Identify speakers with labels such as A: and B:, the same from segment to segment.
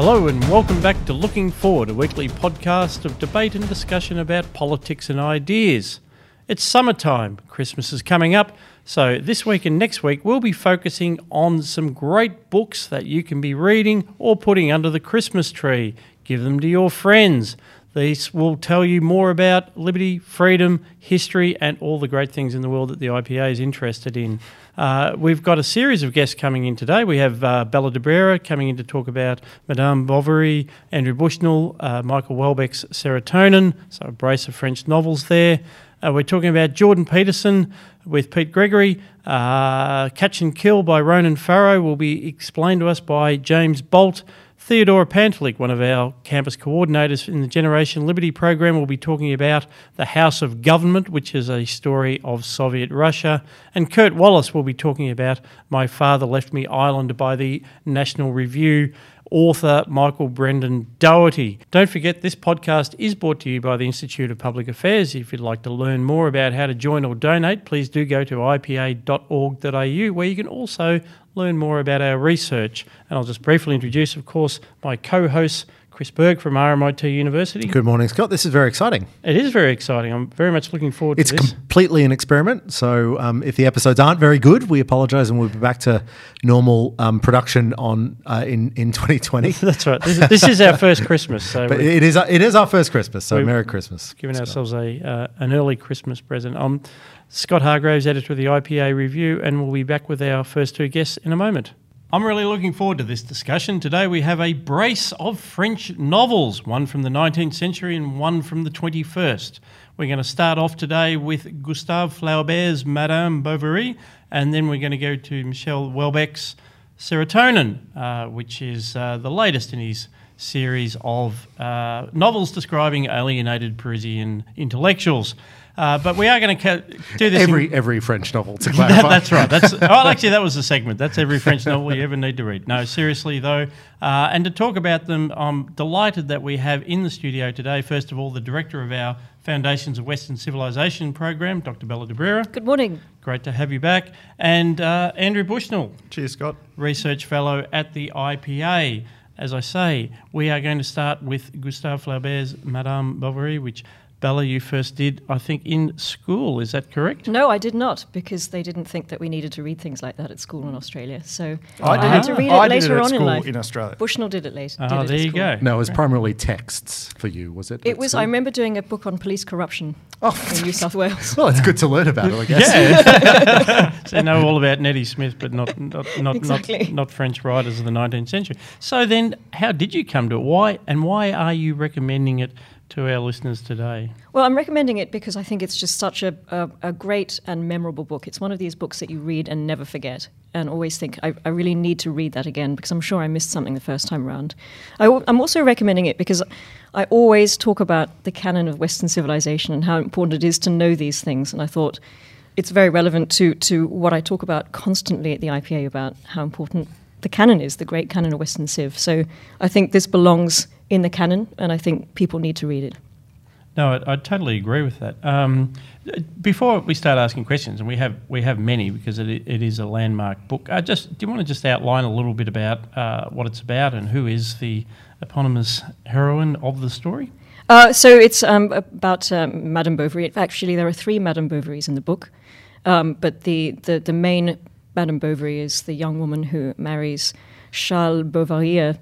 A: Hello and welcome back to Looking Forward, a weekly podcast of debate and discussion about politics and ideas. It's summertime, Christmas is coming up, so this week and next week we'll be focusing on some great books that you can be reading or putting under the Christmas tree. Give them to your friends. These will tell you more about liberty, freedom, history, and all the great things in the world that the IPA is interested in. Uh, we've got a series of guests coming in today. We have uh, Bella d'Abrera coming in to talk about Madame Bovary, Andrew Bushnell, uh, Michael Houellebecq's Serotonin, so a brace of French novels there. Uh, we're talking about Jordan Peterson with Pete Gregory. Uh, Catch and Kill by Ronan Farrow will be explained to us by James Bolt. Theodora Pantelich, one of our campus coordinators in the Generation Liberty program, will be talking about The House of Government, which is a story of Soviet Russia. And Kurt Wallace will be talking about My Father Left Me Ireland by the National Review author Michael Brendan Dougherty. Don't forget, this podcast is brought to you by the Institute of Public Affairs. If you'd like to learn more about how to join or donate, please do go to ipa.org.au, where you can also learn more about our research. And I'll just briefly introduce, of course, my co hosts. Chris Berg from RMIT University.
B: Good morning, Scott. This is very exciting.
A: It is very exciting. I'm very much looking forward
B: it's
A: to this.
B: It's completely an experiment. So um, if the episodes aren't very good, we apologise and we'll be back to normal um, production on uh, in in 2020.
A: That's right. This, this, is our first Christmas. So
B: but it is it is our first Christmas. So Merry Christmas.
A: Giving Scott. ourselves a uh, an early Christmas present. I'm Scott Hargreaves, editor of the IPA Review, and we'll be back with our first two guests in a moment. I'm really looking forward to this discussion. Today we have a brace of French novels, one from the 19th century and one from the 21st. We're going to start off today with Gustave Flaubert's Madame Bovary, and then we're going to go to Michel Houellebecq's Serotonin, uh, which is uh, the latest in his series of uh, novels describing alienated Parisian intellectuals. Uh, but we are going to do this.
B: Every
A: in,
B: every French novel to clarify.
A: that, that's right. That's well, actually that was the segment. That's every French novel you ever need to read. No, seriously though, uh, and to talk about them, I'm delighted that we have in the studio today. First of all, the director of our Foundations of Western Civilization program, Dr. Bella d'Abrera.
C: Good morning.
A: Great to have you back, and uh, Andrew Bushnell.
D: Cheers, Scott.
A: Research fellow at the IPA. As I say, we are going to start with Gustave Flaubert's Madame Bovary, which Bella, you first did, I think, in school. Is that correct?
C: No, I did not, because they didn't think that we needed to read things like that at school in Australia. So
D: I,
C: I had to read it
D: I
C: later
D: it
C: on in life.
D: In Australia,
C: Bushnell did it later.
A: Oh, there you go.
B: No, it was primarily texts for you, was it?
C: It was. School? I remember doing a book on police corruption
B: oh.
C: in New South Wales.
B: Well, it's good to learn about it, I guess.
A: Yeah. so I know all about Neddy Smith, but not not not,
C: exactly.
A: not not French writers of the 19th century. So then, how did you come to it? Why and why are you recommending it? To our listeners today?
C: Well, I'm recommending it because I think it's just such a, a, a, great and memorable book. It's one of these books that you read and never forget, and always think, I, I really need to read that again because I'm sure I missed something the first time around. I, am also recommending it because I always talk about the canon of Western civilization and how important it is to know these things, and I thought it's very relevant to, to what I talk about constantly at the IPA about how important the canon is, the great canon of Western Civ. So I think this belongs in the canon, and I think people need to read it.
A: No, I, I totally agree with that. Um, before we start asking questions, and we have we have many because it, it is a landmark book. Uh, just do you want to just outline a little bit about uh, what it's about and who is the eponymous heroine of the story?
C: Uh, so it's um, about um, Madame Bovary. Actually, there are three Madame Bovarys in the book, um, but the, the the main Madame Bovary is the young woman who marries Charles Bovary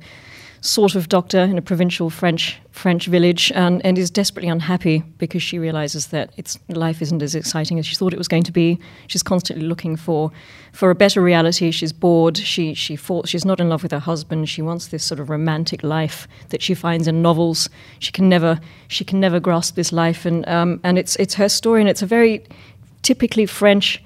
C: sort of doctor in a provincial French French village, and, and is desperately unhappy because she realizes that its life isn't as exciting as she thought it was going to be. She's constantly looking for for a better reality. She's bored. She she falls, She's not in love with her husband. She wants this sort of romantic life that she finds in novels. She can never she can never grasp this life, and um, and it's it's her story, and it's a very typically French,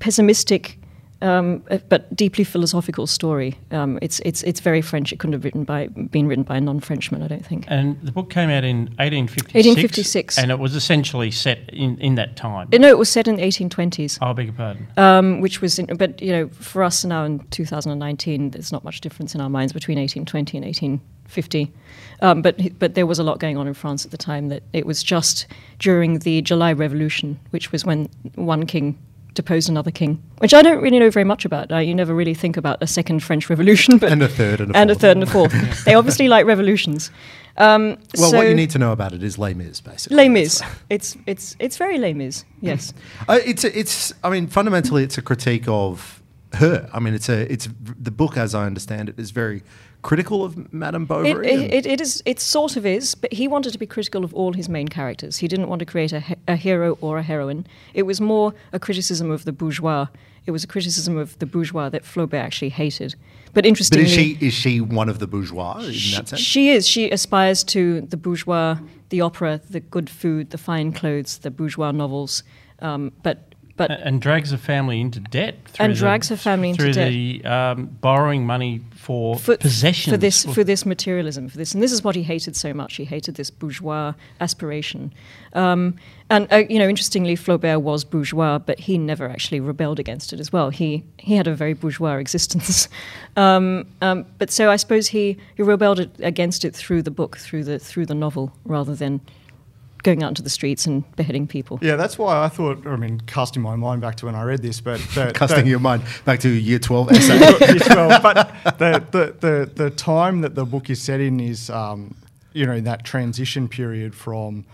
C: pessimistic um, but deeply philosophical story. Um, it's it's it's very French. It couldn't have written by been written by a non-Frenchman, I don't think.
A: And the book came out in 1856.
C: 1856,
A: and it was essentially set in, in that time.
C: No, it was set in the 1820s.
A: Oh, I beg your pardon.
C: Um, which was, in, but you know, for us now in 2019, there's not much difference in our minds between 1820 and 1850. Um, but but there was a lot going on in France at the time. That it was just during the July Revolution, which was when one king deposed another king, which I don't really know very much about. Uh, you never really think about a second French Revolution, but
B: And a third and a
C: and a
B: fourth.
C: third and a fourth. they obviously like revolutions. Um,
B: Well,
C: so
B: what you need to know about it is Les Mis, basically.
C: Les Mis. It's it's it's very Les Mis. Yes.
B: Uh, it's it's. I mean, fundamentally, it's a critique of her. I mean, it's a it's the book, as I understand it, is very critical of Madame Bovary.
C: it, it, it is. It sort of is, but he wanted to be critical of all his main characters. He didn't want to create a, a hero or a heroine. It was more a criticism of the bourgeois. It was a criticism of the bourgeois that Flaubert actually hated. But interestingly, but
B: is she is she one of the bourgeois in
C: she,
B: that sense?
C: she is. She aspires to the bourgeois, the opera, the good food, the fine clothes, the bourgeois novels. Um, but but
A: A- and drags her family into debt. Through
C: And
A: the-
C: drags her family into
A: through
C: debt.
A: the um, borrowing money for,
C: for,
A: possessions.
C: for this for this materialism for this and this is what he hated so much he hated this bourgeois aspiration um, and uh, you know interestingly Flaubert was bourgeois but he never actually rebelled against it as well he he had a very bourgeois existence um, um, but so I suppose he he rebelled against it through the book through the through the novel rather than going out into the streets and beheading people
D: Yeah, that's why I thought. I mean, casting my mind back to when I read this, but the,
B: Casting
D: the,
B: your mind back to year twelve essay.
D: Year 12, but the, the, the, the time that the book is set in is, um, you know, that transition period from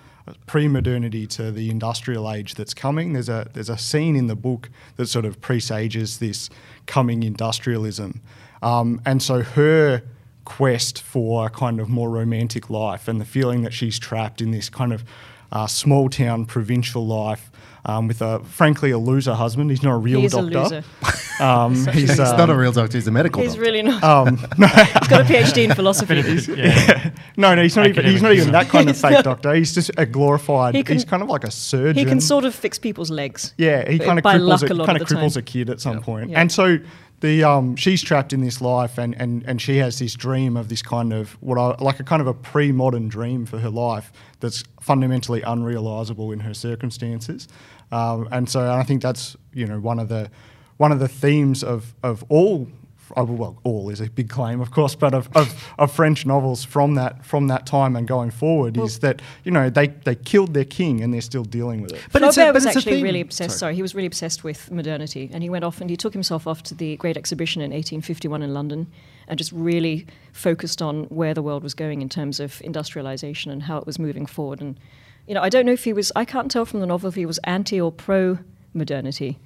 D: pre-modernity to the industrial age that's coming. There's a there's a scene in the book that sort of presages this coming industrialism, um, and so her quest for a kind of more romantic life and the feeling that she's trapped in this kind of uh, small town provincial life. Um, with a frankly a loser husband, he's not a real
C: He is a
D: doctor.
C: loser.
D: Um, he's,
B: He's
D: um,
B: not a real doctor; he's a medical
C: he's
B: doctor.
C: really not
D: um, no,
C: he's got a PhD in philosophy
A: yeah.
D: no, no, he's not even. He's not even that kind of fake
C: not-
D: doctor. He's just a glorified.
C: He can-
D: he's kind of like a surgeon.
C: he can sort of fix people's legs
D: Yeah, he kind of cripples, a,
C: a
D: kind
C: of
D: of cripples
C: time.
D: a kid at some point.
C: Yeah.
D: and so the um, she's trapped in this life, and, and and she has this dream of this kind of what I like a kind of a pre-modern dream for her life that's fundamentally unrealizable in her circumstances, um, and so I think that's you know one of the one of the themes of of all. Uh, Well, all is a big claim, of course, but of, of, of French novels from that from that time and going forward is that you know they, they killed their king and they're still dealing with it.
B: But
C: Flaubert
B: it's but
C: was
B: it's
C: actually really obsessed.
B: Sorry.
C: Sorry. he was really obsessed with modernity, and he went off and he took himself off to the Great Exhibition in 1851 in London, and just really focused on where the world was going in terms of industrialization and how it was moving forward. And you know, I don't know if he was. I can't tell from the novel if he was anti or pro modernity.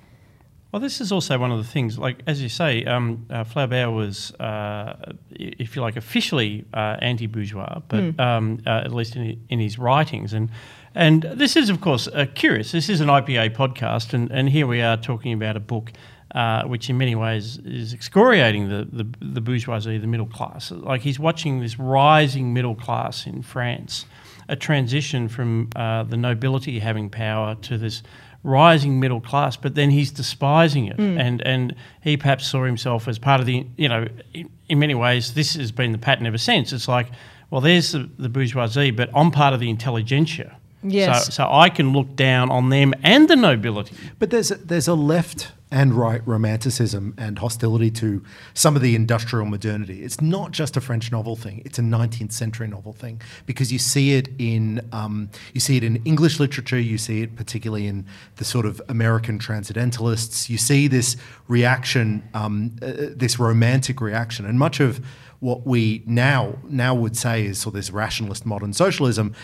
A: Well, this is also one of the things, like as you say, um, uh, Flaubert was, uh, if you like, officially uh, anti-bourgeois, but um, uh, at least in, in his writings, and and this is, of course, uh, curious. This is an IPA podcast, and, and here we are talking about a book uh, which, in many ways, is excoriating the, the the bourgeoisie, the middle class. Like he's watching this rising middle class in France, a transition from uh, the nobility having power to this rising middle class, but then he's despising it, hmm. and and he perhaps saw himself as part of the you know in, in many ways this has been the pattern ever since. It's like, well, there's the, the bourgeoisie, but I'm part of the intelligentsia.
C: Yes.
A: So, so I can look down on them and the nobility.
B: But there's a, there's a left and right romanticism and hostility to some of the industrial modernity. It's not just a French novel thing; it's a 19th century novel thing because you see it in um, you see it in English literature. You see it particularly in the sort of American transcendentalists. You see this reaction, um, uh, this romantic reaction, and much of what we now now would say is sort of this rationalist modern socialism.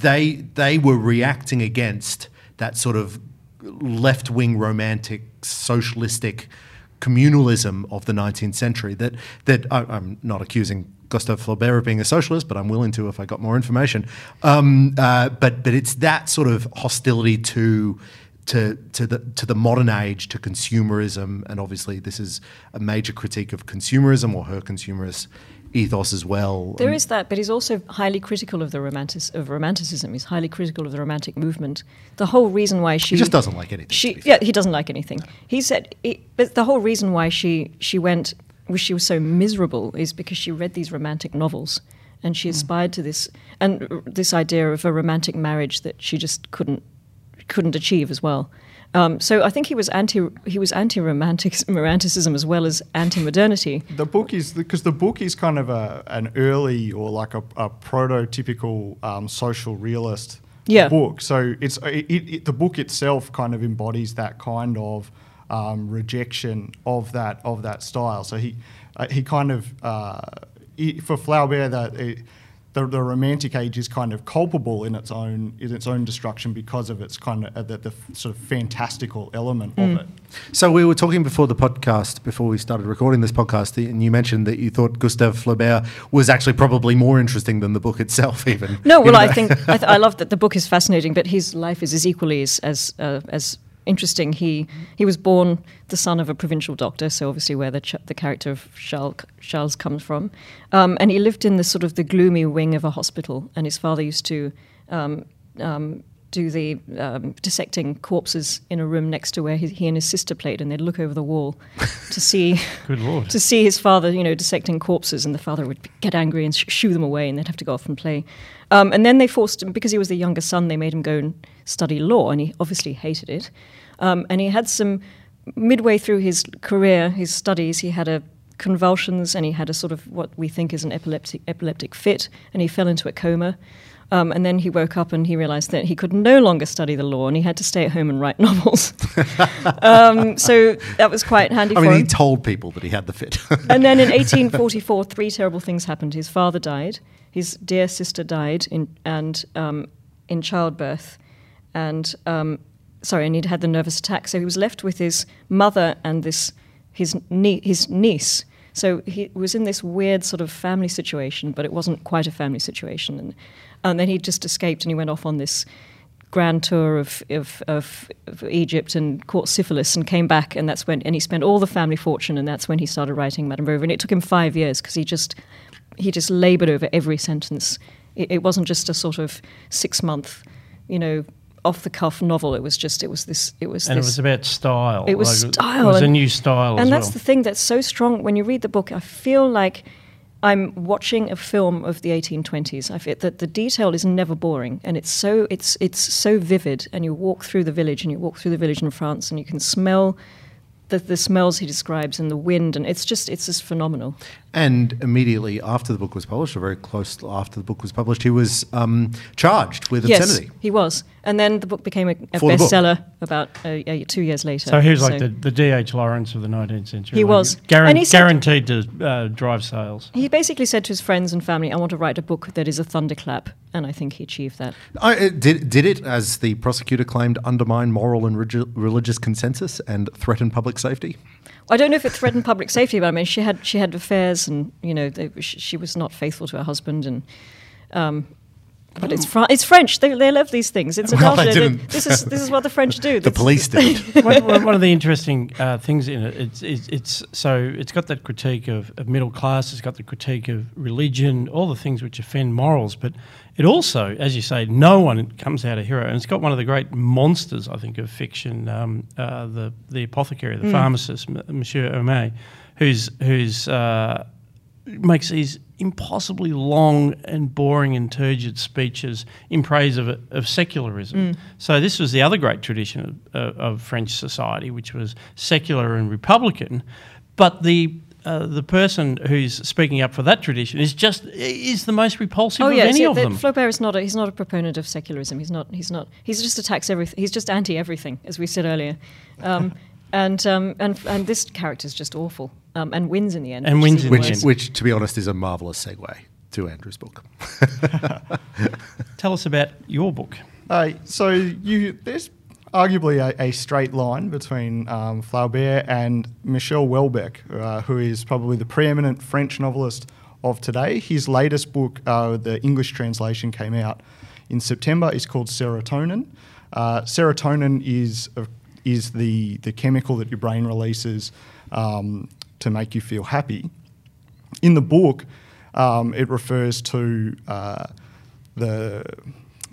B: They they were reacting against that sort of left wing romantic socialistic communalism of the 19th century that that I, I'm not accusing Gustave Flaubert of being a socialist, but I'm willing to if I got more information. Um, uh, but but it's that sort of hostility to to to the to the modern age to consumerism, and obviously this is a major critique of consumerism or her consumerist ethos as well.
C: There is that, but he's also highly critical of the romantic of romanticism. He's highly critical of the romantic movement. The whole reason why she
B: He just doesn't like anything.
C: She yeah, he doesn't like anything. He said, it, but the whole reason why she she went, was she was so miserable, is because she read these romantic novels, and
B: Hmm.
C: she aspired to this and this idea of a romantic marriage that she just couldn't couldn't achieve as well. Um, so I think he was anti he was anti romanticism as well as anti modernity.
D: The book is because the book is kind of a an early or like a, a prototypical um, social realist
C: Yeah.
D: book. So it's it, it, the book itself kind of embodies that kind of um, rejection of that of that style. So he uh, he kind of uh, he, for Flaubert that. It, the, the romantic age is kind of culpable in its own in its own destruction because of its kind of uh, the, the sort of fantastical element of it.
B: So we were talking before the podcast, before we started recording this podcast, and you mentioned that you thought Gustave Flaubert was actually probably more interesting than the book itself, even.
C: No, well,
B: Even
C: I think I, th- I love that the book is fascinating, but his life is as equally as as, uh, as interesting. He he was born the son of a provincial doctor, so obviously where the ch- the character of Charles Charles comes from, um, and he lived in the sort of the gloomy wing of a hospital, and his father used to. Um, um, do the um, dissecting corpses in a room next to where he, he and his sister played, and they'd look over the wall to see to see his father, you know, dissecting corpses, and the father would get angry and sh- shoo them away, and they'd have to go off and play. Um, and then they forced him because he was the younger son. They made him go and study law, and he obviously hated it. Um, and he had some midway through his career, his studies, he had a convulsions, and he had a sort of what we think is an epileptic epileptic fit, and he fell into a coma. Um, and then he woke up and he realized that he could no longer study the law and he had to stay at home and write novels. um, so that was quite handy
B: I
C: for
B: mean, he told people that he had the fit.
C: And then in 1844, three terrible things happened. His father died, his dear sister died in, and um, in childbirth, and um, sorry, and he'd had the nervous attack. So he was left with his mother and this his nie- his niece. So he was in this weird sort of family situation, but it wasn't quite a family situation. And, and then he just escaped and he went off on this grand tour of, of, of, of Egypt and caught syphilis and came back and that's when and he spent all the family fortune and that's when he started writing Madame Bovary and it took him five years because he just he just laboured over every sentence. It, it wasn't just a sort of six month, you know, off the cuff novel. It was just it was this it was
A: And it was about style.
C: It was
A: Like,
C: style
A: It was a new style as
C: and that's
A: well.
C: the thing that's so strong when you read the book. I feel like I'm watching a film of the 1820s. I feel that the detail is never boring, and it's so it's it's so vivid. And you walk through the village, and you walk through the village in France, and you can smell the, the smells he describes, and the wind, and it's just it's just phenomenal.
B: And immediately after the book was published, or very close after the book was published, he was um, charged with
C: Yes,
B: obscenity.
C: he was, and then the book became a, a
B: For the book.
C: bestseller about uh, uh, two years later.
A: so he was like the, the D.H. Lawrence of the 19th century.
C: He
A: like
C: was.
A: guaran-
C: And he said-
A: guaranteed to uh, drive sales.
C: He basically said to his friends and family, "I want to write a book that is a thunderclap," and I think he achieved that.
B: I, it did, did it, as the prosecutor claimed, undermine moral and regi- religious consensus and threaten public safety?
C: I don't know if it threatened public safety, but I mean, she had she had affairs, and you know, they, she, was not faithful to her husband, and um, but it's Fr- it's French. They, they love these things. It's
B: Well.
C: This is this is what the French do.
B: The police did
A: one- one of the interesting uh, things in it, it's, it's, it's so it's got that critique of, of middle class, it's got the critique of religion, all the things which offend morals, but it also, as you say, no one comes out a hero, and it's got one of the great monsters, I think, of fiction, um, uh, the the apothecary, the pharmacist, M- Monsieur Homais, who's who's uh, makes these impossibly long and boring and turgid speeches in praise of, of secularism. So this was the other great tradition of, of, of French society, which was secular and republican. But the uh, the person who's speaking up for that tradition is just is the most repulsive
C: Oh
A: of
C: yes,
A: any
C: yeah,
A: of
C: the-
A: them.
C: Flaubert is not a, he's not a proponent of secularism. He's not he's not he's just attacks everything. He's just anti everything, as we said earlier. Um, and um, and and this character is just awful, um, and wins in the end.
A: And
C: which
A: wins in
C: even
A: the
B: which,
A: end.
B: which, to be honest, is a marvelous segue to Andrew's book.
A: Tell us about your book.
D: Uh, so you there's arguably a, a straight line between um, Flaubert and Michel Houellebecq, uh, who is probably the preeminent French novelist of today. His latest book, uh, the English translation, came out in September. It's called Serotonin. Uh, serotonin is a, is the the chemical that your brain releases um, to make you feel happy. In the book, um, it refers to uh, the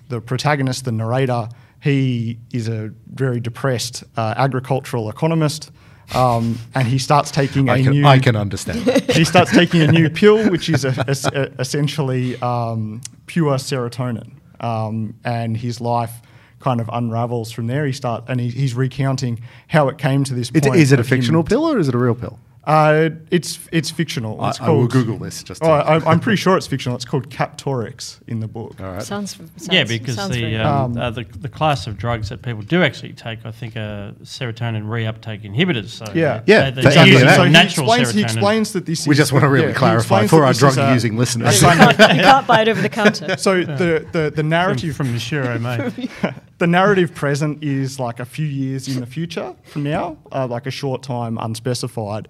D: the protagonist, the narrator. He is a very depressed uh, agricultural economist, um, and he starts taking a
B: I can,
D: new.
B: I can understand.
D: he starts taking a new pill, which is a, a- essentially um, pure serotonin, um, and his life kind of unravels from there. He start and he, he's recounting how it came to this
B: It,
D: point.
B: is it a fictional pill or is it a real pill?
D: Uh, it's it's fictional.
B: I,
D: It's
B: I will Google this just. To,
D: Oh, I, I'm pretty sure it's fictional. It's called Captorix in the book.
B: all right.
C: Sounds, sounds
A: yeah, because
C: sounds
A: the, um,
D: Um,
A: uh, the the class of drugs that people do actually take, I think, are serotonin reuptake inhibitors. So
D: Yeah.
A: they-
B: Yeah,
A: they, they
B: MDMA.
A: use
B: So
D: So he explains, he
A: serotonin.
D: explains that this
B: We
D: is.
B: just want to really
D: yeah,
B: clarify for our
D: this is a-
B: drug-using listeners.
C: you, can't, you can't buy it over the counter.
D: So the, the, the
A: from,
D: narrative
A: from Nishiro, mate.
D: the narrative present is like a few years in the future from now, uh, like a short time, unspecified.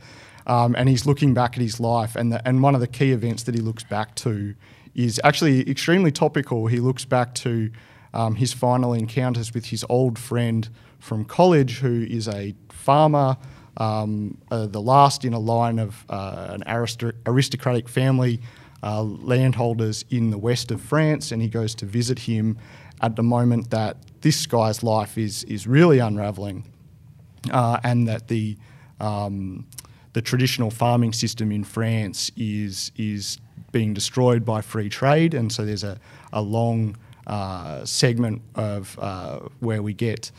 D: Um, and he's looking back at his life, and the, and one of the key events that he looks back to is actually extremely topical. He looks back to um, his final encounters with his old friend from college, who is a farmer, um, uh, the last in a line of uh, an aristo- aristocratic family, uh, landholders in the west of France, and he goes to visit him at the moment that this guy's life is is really unraveling, uh, and that the um, the traditional farming system in France is is being destroyed by free trade, and so there's a a long uh, segment of uh, where we get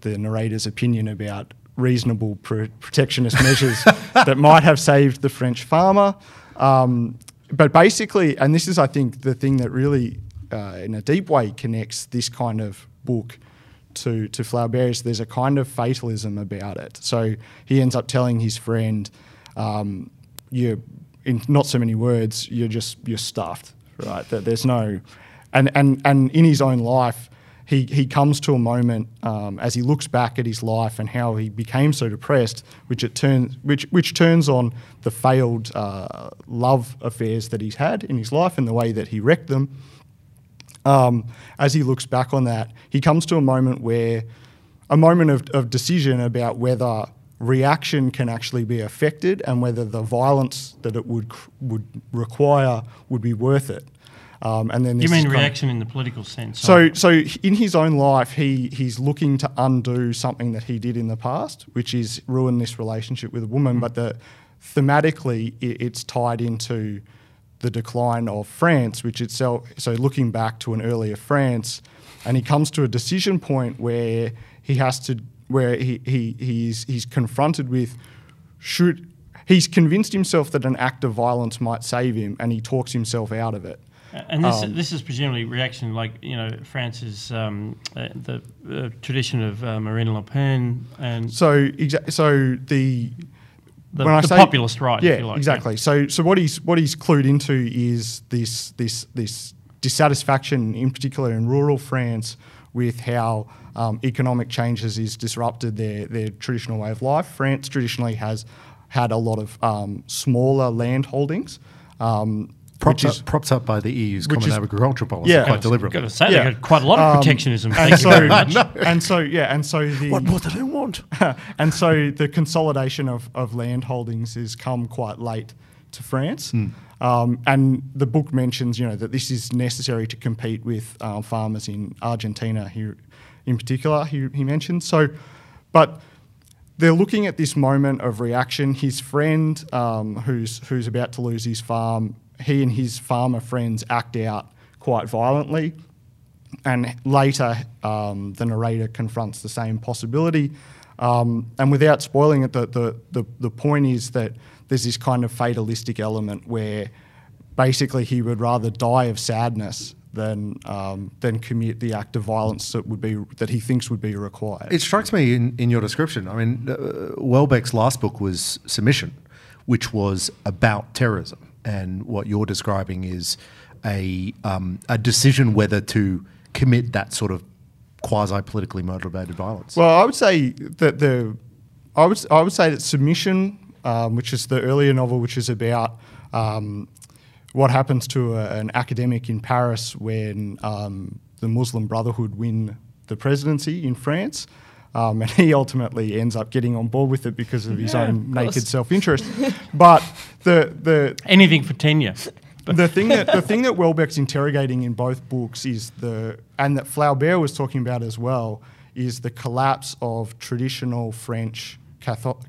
D: the narrator's opinion about reasonable pr- protectionist measures that might have saved the French farmer. Um, but basically, and this is, I think, the thing that really, uh, in a deep way, connects this kind of book to to Flaubert is there's a kind of fatalism about it. So he ends up telling his friend, um, "You, in not so many words, you're just you're stuffed, right? That there's no, and and and in his own life." He, he comes to a moment um, as he looks back at his life and how he became so depressed, which it turns which which turns on the failed uh, love affairs that he's had in his life and the way that he wrecked them um, as he looks back on that, he comes to a moment where a moment of, of decision about whether reaction can actually be affected and whether the violence that it would would require would be worth it. Um, and then
A: You mean reaction in the political sense?
D: so, so in his own life, he he's looking to undo something that he did in the past, which is ruin this relationship with a woman. But the thematically, it, it's tied into the decline of France, which itself. So, looking back to an earlier France, and he comes to a decision point where he has to, where he, he he's he's confronted with, should he's convinced himself that an act of violence might save him, and he talks himself out of it.
A: And this,
D: Um,
A: this is presumably reaction, like you know, France's um, uh, the uh, tradition of uh, Marine Le Pen and
D: So, so the
A: the,
D: when I
A: the
D: say-
A: populist right.
D: yeah,
A: if you like.
D: exactly. So, so what he's what he's clued into is this this this dissatisfaction, in particular in rural France, with how um, economic changes is disrupted their their traditional way of life. France traditionally has had a lot of um, smaller land holdings. Um,
B: Propped
D: which
B: up,
D: is
B: propped up by the EU's
D: which
B: Common
D: is-
B: Agricultural Policy
D: Yeah.
B: quite
A: Got
B: deliberately.
A: to say,
D: Yeah.
A: they got quite a lot of
D: Um,
A: protectionism.
D: and
A: Thank
D: so,
A: you very much.
D: and so yeah, and so the
B: What more do they want?
D: and so the consolidation of, of land holdings has come quite late to France. Um, and the book mentions, you know, that this is necessary to compete with uh, farmers in Argentina here, in particular. He, he mentions so, but they're looking at this moment of reaction. His friend, um, who's who's about to lose his farm, he and his farmer friends act out quite violently. And later, um, the narrator confronts the same possibility. Um, and without spoiling it, the, the, the, the point is that there's this kind of fatalistic element where basically he would rather die of sadness than, um, than commit the act of violence that, would be, that he thinks would be required.
B: It strikes me in, in your description. I mean, uh, Houellebecq's last book was Submission, which was about terrorism. And what you're describing is a, um, a decision whether to commit that sort of quasi politically motivated violence.
D: Well, I would say that the, I would I would say that submission, um, which is the earlier novel, which is about um, what happens to a, an academic in Paris when um, the Muslim Brotherhood win the presidency in France. Um, and he ultimately ends up getting on board with it because of his
C: Yeah,
D: own
C: of
D: naked self-interest. but the the
A: Anything for tenure.
D: the thing that the thing that Houellebecq's interrogating in both books is the and that Flaubert was talking about as well is the collapse of traditional French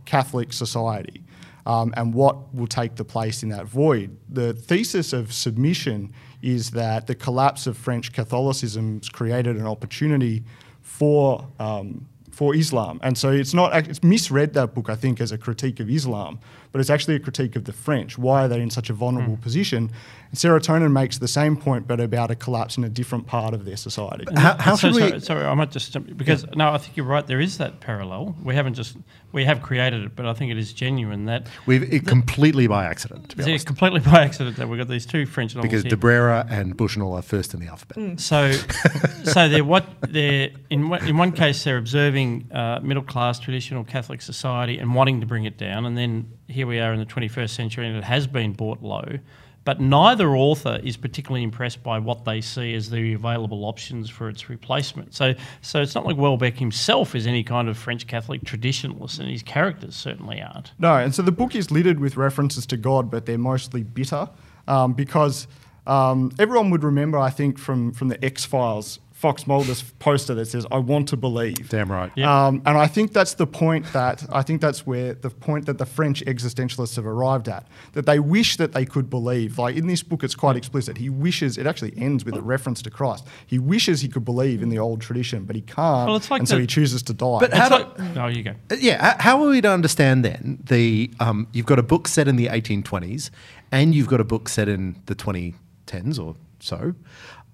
D: Catholic society um, and what will take the place in that void. The thesis of submission is that the collapse of French Catholicism has created an opportunity for um, for Islam, and so it's not it's misread that book I think as a critique of Islam, but it's actually a critique of the French. Why are they in such a vulnerable position? And Serotonin makes the same point, but about a collapse in a different part of their society.
B: How, how
A: so,
B: should we?
A: sorry, sorry, I might just jump because no, I think you're right. There is that parallel. We haven't just we have created it, but I think it is genuine that
B: We've it completely by accident, to be
A: it's
B: honest.
A: completely by accident that we've got these two French novels
B: Because
A: here.
B: De Brera and Bushnell are first in the alphabet.
A: So, so they're what they're in. One, in one case, they're observing uh, middle class traditional Catholic society and wanting to bring it down, and then here we are in the 21st century, and it has been brought low. But neither author is particularly impressed by what they see as the available options for its replacement. So, so it's not like Houellebecq himself is any kind of French Catholic traditionalist, and his characters certainly aren't.
D: No, and so the book is littered with references to God, but they're mostly bitter um, because um, everyone would remember, I think, from, from the X Files, Fox Mulder's poster that says, I want to believe.
B: Damn right.
A: Yep.
D: Um, and I think that's the point that I think that's where the point that the French existentialists have arrived at that they wish that they could believe. Like in this book, it's quite explicit. He wishes it actually ends with a reference to Christ. He wishes he could believe in the old tradition, but he can't,
A: Well, it's like
D: and so he chooses to die.
B: But how
A: It's
B: do-
A: like- no, you go.
B: Uh, Yeah, how are we to understand then the um, you've got a book set in the 1820s and you've got a book set in the 2010s or so.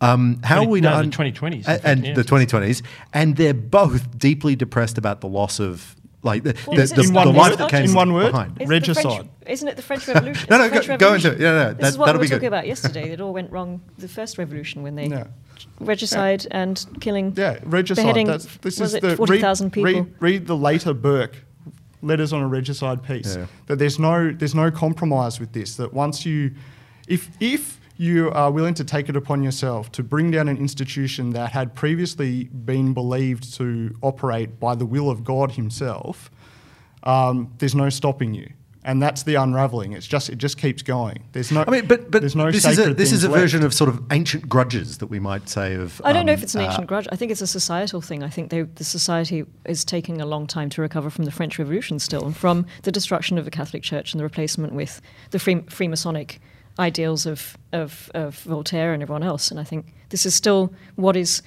B: Um, how are we
A: no,
B: to
A: the 2020s, in
B: a- and
A: yeah.
B: the 2020s, and they're both deeply depressed about the loss of like the,
C: Well,
B: the,
C: is
B: the, the
C: one
B: life that came
D: In one word?
B: behind.
C: Isn't the French-
D: Regicide.
C: Isn't it the French Revolution?
B: No,
C: It's
B: no,
C: the French
B: go- go into it. Yeah, no,
C: this
B: that-
C: is what
B: that'll
C: we were talking
B: good.
C: about yesterday. It all went wrong. The first revolution when they
D: Yeah.
C: regicide and killing.
D: Yeah, regicide.
C: beheading,
D: That's, this
C: was
D: is
C: it
D: the
C: 40,000 people?
D: Read, read the later Burke letters on a regicide peace.
B: Yeah.
D: That there's no there's no compromise with this. That once you, if if you are willing to take it upon yourself to bring down an institution that had previously been believed to operate by the will of God Himself, um, there's no stopping you. And that's the unraveling. It's just it just keeps going. There's no.
B: I mean, but but
D: there's no
B: this is a this is a
D: left.
B: version of sort of ancient grudges that we might say of.
C: I don't know
B: um,
C: if it's an
B: uh,
C: ancient grudge. I think it's a societal thing. I think they, the society is taking a long time to recover from the French Revolution still, and from the destruction of the Catholic Church and the replacement with the free, Freemasonic ideals of, of, of Voltaire and everyone else. And I think this is still what is.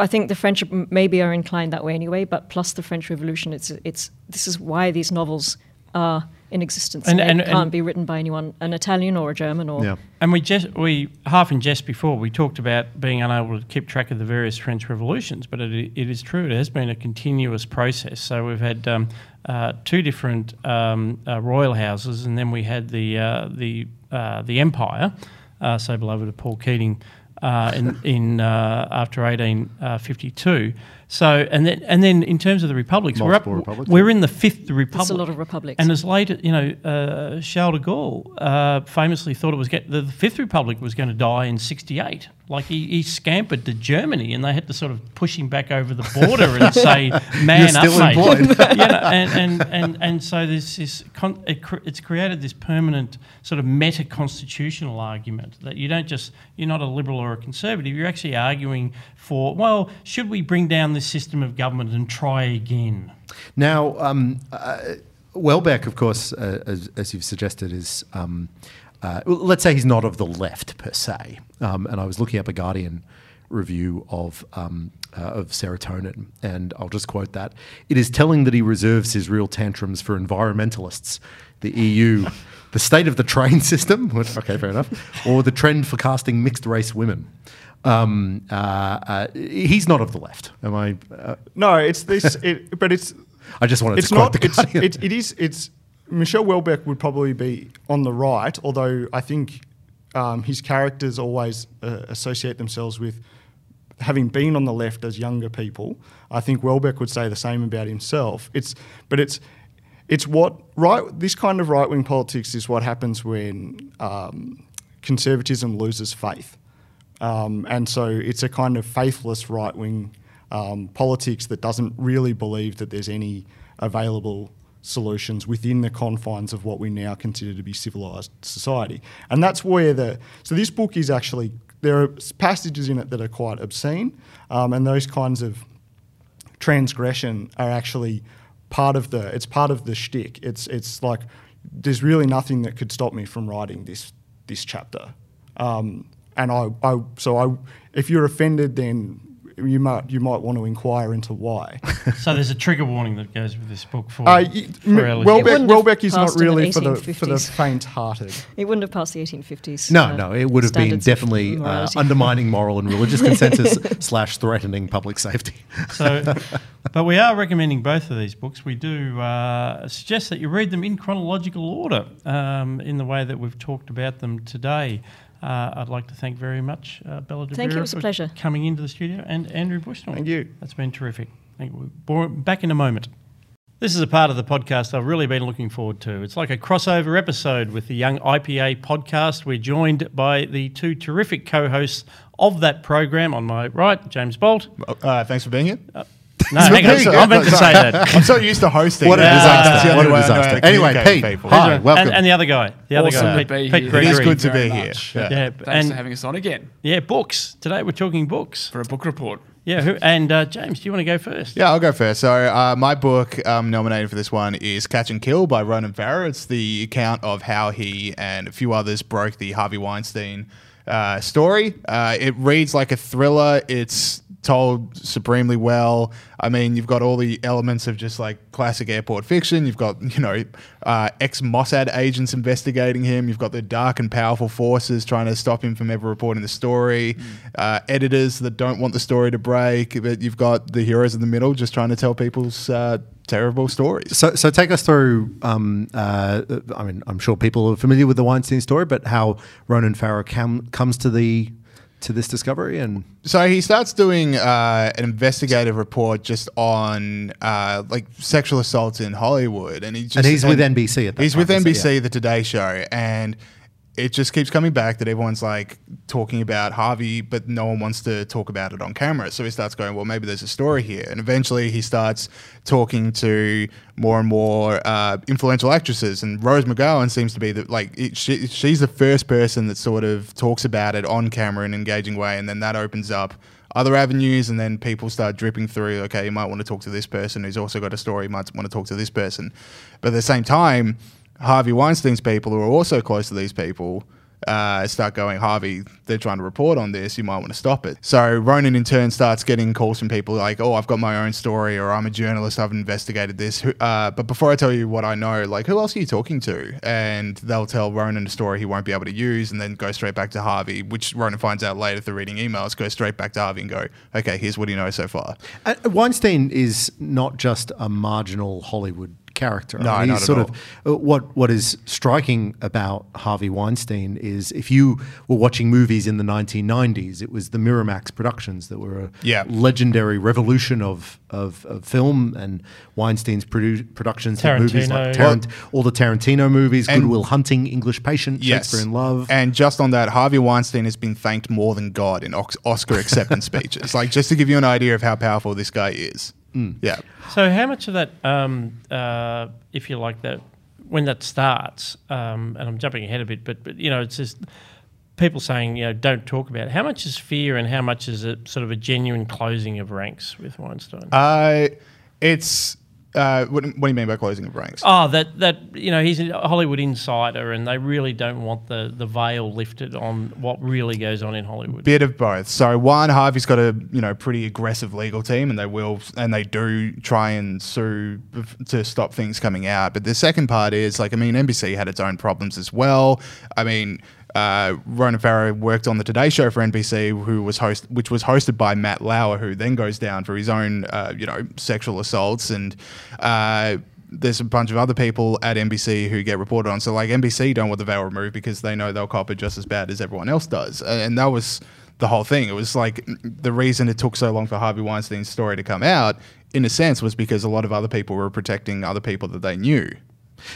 C: I think the French maybe are inclined that way anyway, but plus the French Revolution, it's it's this is why these novels are in existence.
A: And-
C: And,
A: and-
C: can't
A: and-
C: be written by anyone, an Italian or a German or
B: Yeah.
A: And we just we half in jest before we talked about being unable to keep track of the various French revolutions, but it, it is true. It has been a continuous process. So we've had um, uh, two different um, uh, royal houses, and then we had the uh, the uh, the empire, uh, so beloved of Paul Keating, uh, in in uh, after eighteen fifty two. So and then and then in terms of the republics, we're up,
B: Multiple republics.
A: we're in the fifth republic.
C: That's a lot of republics.
A: And as late, you know, uh, Charles de Gaulle uh, famously thought it was get, the Fifth Republic was going to die in '68. Like he, he scampered to Germany, and they had to sort of push him back over the border and say, "Man
B: You're still
A: up, mate." you know, and, and, and, and so there's this con- it cr- it's created this permanent sort of meta constitutional argument that you don't just you're not a liberal or a conservative. You're actually arguing for well, should we bring down this system of government and try again?
B: Now, um, uh, Houellebecq, of course, uh, as, as you've suggested, is um, uh, let's say he's not of the left per se. Um, and I was looking up a Guardian review of um, uh, of serotonin, and I'll just quote that: "It is telling that he reserves his real tantrums for environmentalists, the EU." The state of the train system, which, okay, fair enough, or the trend for casting mixed race women. Um, uh, uh, he's not of the left. Am I? Uh,
D: No, it's this. It, but it's
B: I just wanted
D: it's
B: to quote
D: not.
B: the
D: It's,
B: Guardian.
D: it, it is. It's Michel Houellebecq would probably be on the right, although I think um, his characters always uh, associate themselves with having been on the left as younger people. I think Houellebecq would say the same about himself. It's but it's it's what right. This kind of right wing politics is what happens when um, conservatism loses faith. Um, and so it's a kind of faithless right wing um, politics that doesn't really believe that there's any available solutions within the confines of what we now consider to be civilized society. And that's where the. So this book is actually. There are passages in it that are quite obscene, um, and those kinds of transgression are actually part of the it's part of the shtick. It's it's like there's really nothing that could stop me from writing this this chapter. Um, and I, I so I if you're offended then you might you might want to inquire into why.
A: So there's a trigger warning that goes with this book for,
D: Uh, y-
A: for
D: m-
A: our
C: Houellebecq,
D: Houellebecq is not
C: passed the
D: really for the for the faint-hearted.
C: It wouldn't have passed the 1850s.
B: No,
C: uh,
B: no, it would have been definitely uh, undermining moral and religious consensus slash threatening public safety.
A: So, but we are recommending both of these books. We do uh, suggest that you read them in chronological order, um, in the way that we've talked about them today. Uh, I'd like to thank very much uh, Bella De
C: Thank you, it was a
A: for
C: pleasure.
A: coming into the studio, and Andrew Bushnell.
D: Thank you.
A: That's been terrific. Thank you. Back in a moment. This is a part of the podcast I've really been looking forward to. It's like a crossover episode with the Young IPA podcast. We're joined by the two terrific co hosts of that program. On my right, James Bolt.
E: Uh, thanks for being here.
A: No, hang on. I meant to say that.
E: I'm so used to hosting.
B: What a
E: that
B: disaster.
E: that's the
B: What
E: only
B: a
E: way I know how
B: disaster.
E: to
B: Anyway,
E: communicate
B: Pete,
E: people.
B: hi.
A: And-
B: welcome.
A: And, the other guy, the other
F: Awesome
A: guy,
F: to
A: Pete,
F: be
A: Pete
F: here.
A: Gregory.
E: It is good to
F: very
E: be here.
F: much.
E: Yeah.
A: Yeah,
F: Thanks
A: and
F: for having us on again
A: yeah, books. Today we're talking books.
F: for a book report.
A: Yeah, who, and uh, James, do you want to go first?
E: Yeah, I'll go first. So, uh, my book um, nominated for this one is Catch and Kill by Ronan Farrow. It's the account of how he and a few others broke the Harvey Weinstein uh, story. Uh, it reads like a thriller. It's told supremely well. I mean, you've got all the elements of just like classic airport fiction. You've got, you know, uh, ex Mossad agents investigating him. You've got the dark and powerful forces trying to stop him from ever reporting the story. Uh, editors that don't want the story to break. But you've got the heroes in the middle just trying to tell people's uh, terrible stories.
B: So, so take us through. Um, uh, I mean, I'm sure people are familiar with the Weinstein story, but how Ronan Farrow cam- comes to the to this discovery and
E: So he starts doing uh, an investigative report just on uh, like sexual assaults in Hollywood, and he just
B: And he's with NBC at that
E: He's
B: time,
E: with? NBC,
B: Yeah.
E: the Today Show, and it just keeps coming back that everyone's like talking about Harvey, but no one wants to talk about it on camera. So he starts going, well, maybe there's a story here, and eventually he starts talking to more and more uh, influential actresses, and Rose McGowan seems to be the like it, she, she's the first person that sort of talks about it on camera in an engaging way, and then that opens up other avenues, and then people start dripping through. Okay, you might want to talk to this person who's also got a story. You might want to talk to this person, but at the same time, Harvey Weinstein's people who are also close to these people uh, start going, Harvey, they're trying to report on this. You might want to stop it. So Ronan in turn starts getting calls from people like, oh, I've got my own story, or I'm a journalist, I've investigated this. Uh, but before I tell you what I know, like, who else are you talking to? And they'll tell Ronan a story he won't be able to use, and then go straight back to Harvey, which Ronan finds out later through reading emails. Go straight back to Harvey and go, okay, here's what he knows so far.
B: Uh, Weinstein is not just a marginal Hollywood character.
E: No,
B: he's
E: not at
B: sort
E: all.
B: of uh, what what is striking about Harvey Weinstein is if you were watching movies in the 1990s, it was the Miramax productions that were a
E: Yeah.
B: legendary revolution of, of, of film and Weinstein's produ- productions hit movies like
A: Tarantino.
B: Tarant- all the Tarantino movies,
E: And-
B: Good Will Hunting, English Patient,
E: Yes.
B: Shakespeare in Love.
E: And just on that, Harvey Weinstein has been thanked more than God in Ox- Oscar acceptance speeches. Like, just to give you an idea of how powerful this guy is. Yeah.
A: So, how much of that, um, uh, if you like, that when that starts, um, and I'm jumping ahead a bit, but, but you know, it's just people saying, you know, don't talk about it. How much is fear, and how much is it sort of a genuine closing of ranks with Weinstein?
E: Uh, it's. Uh, what, what do you mean by closing of ranks?
A: Oh, that that you know he's a Hollywood insider, and they really don't want the, the veil lifted on what really goes on in Hollywood.
E: Bit of both. So one, Harvey's got a you know pretty aggressive legal team, and they will and they do try and sue to stop things coming out. But the second part is like I mean, NBC had its own problems as well. I mean. Uh, Ronan Farrow worked on the Today Show for NBC, who was host, which was hosted by Matt Lauer, who then goes down for his own, uh, you know, sexual assaults, and uh, there's a bunch of other people at NBC who get reported on. So like NBC don't want the veil removed because they know they'll cop it just as bad as everyone else does, and that was the whole thing. It was like the reason it took so long for Harvey Weinstein's story to come out, in a sense, was because a lot of other people were protecting other people that they knew.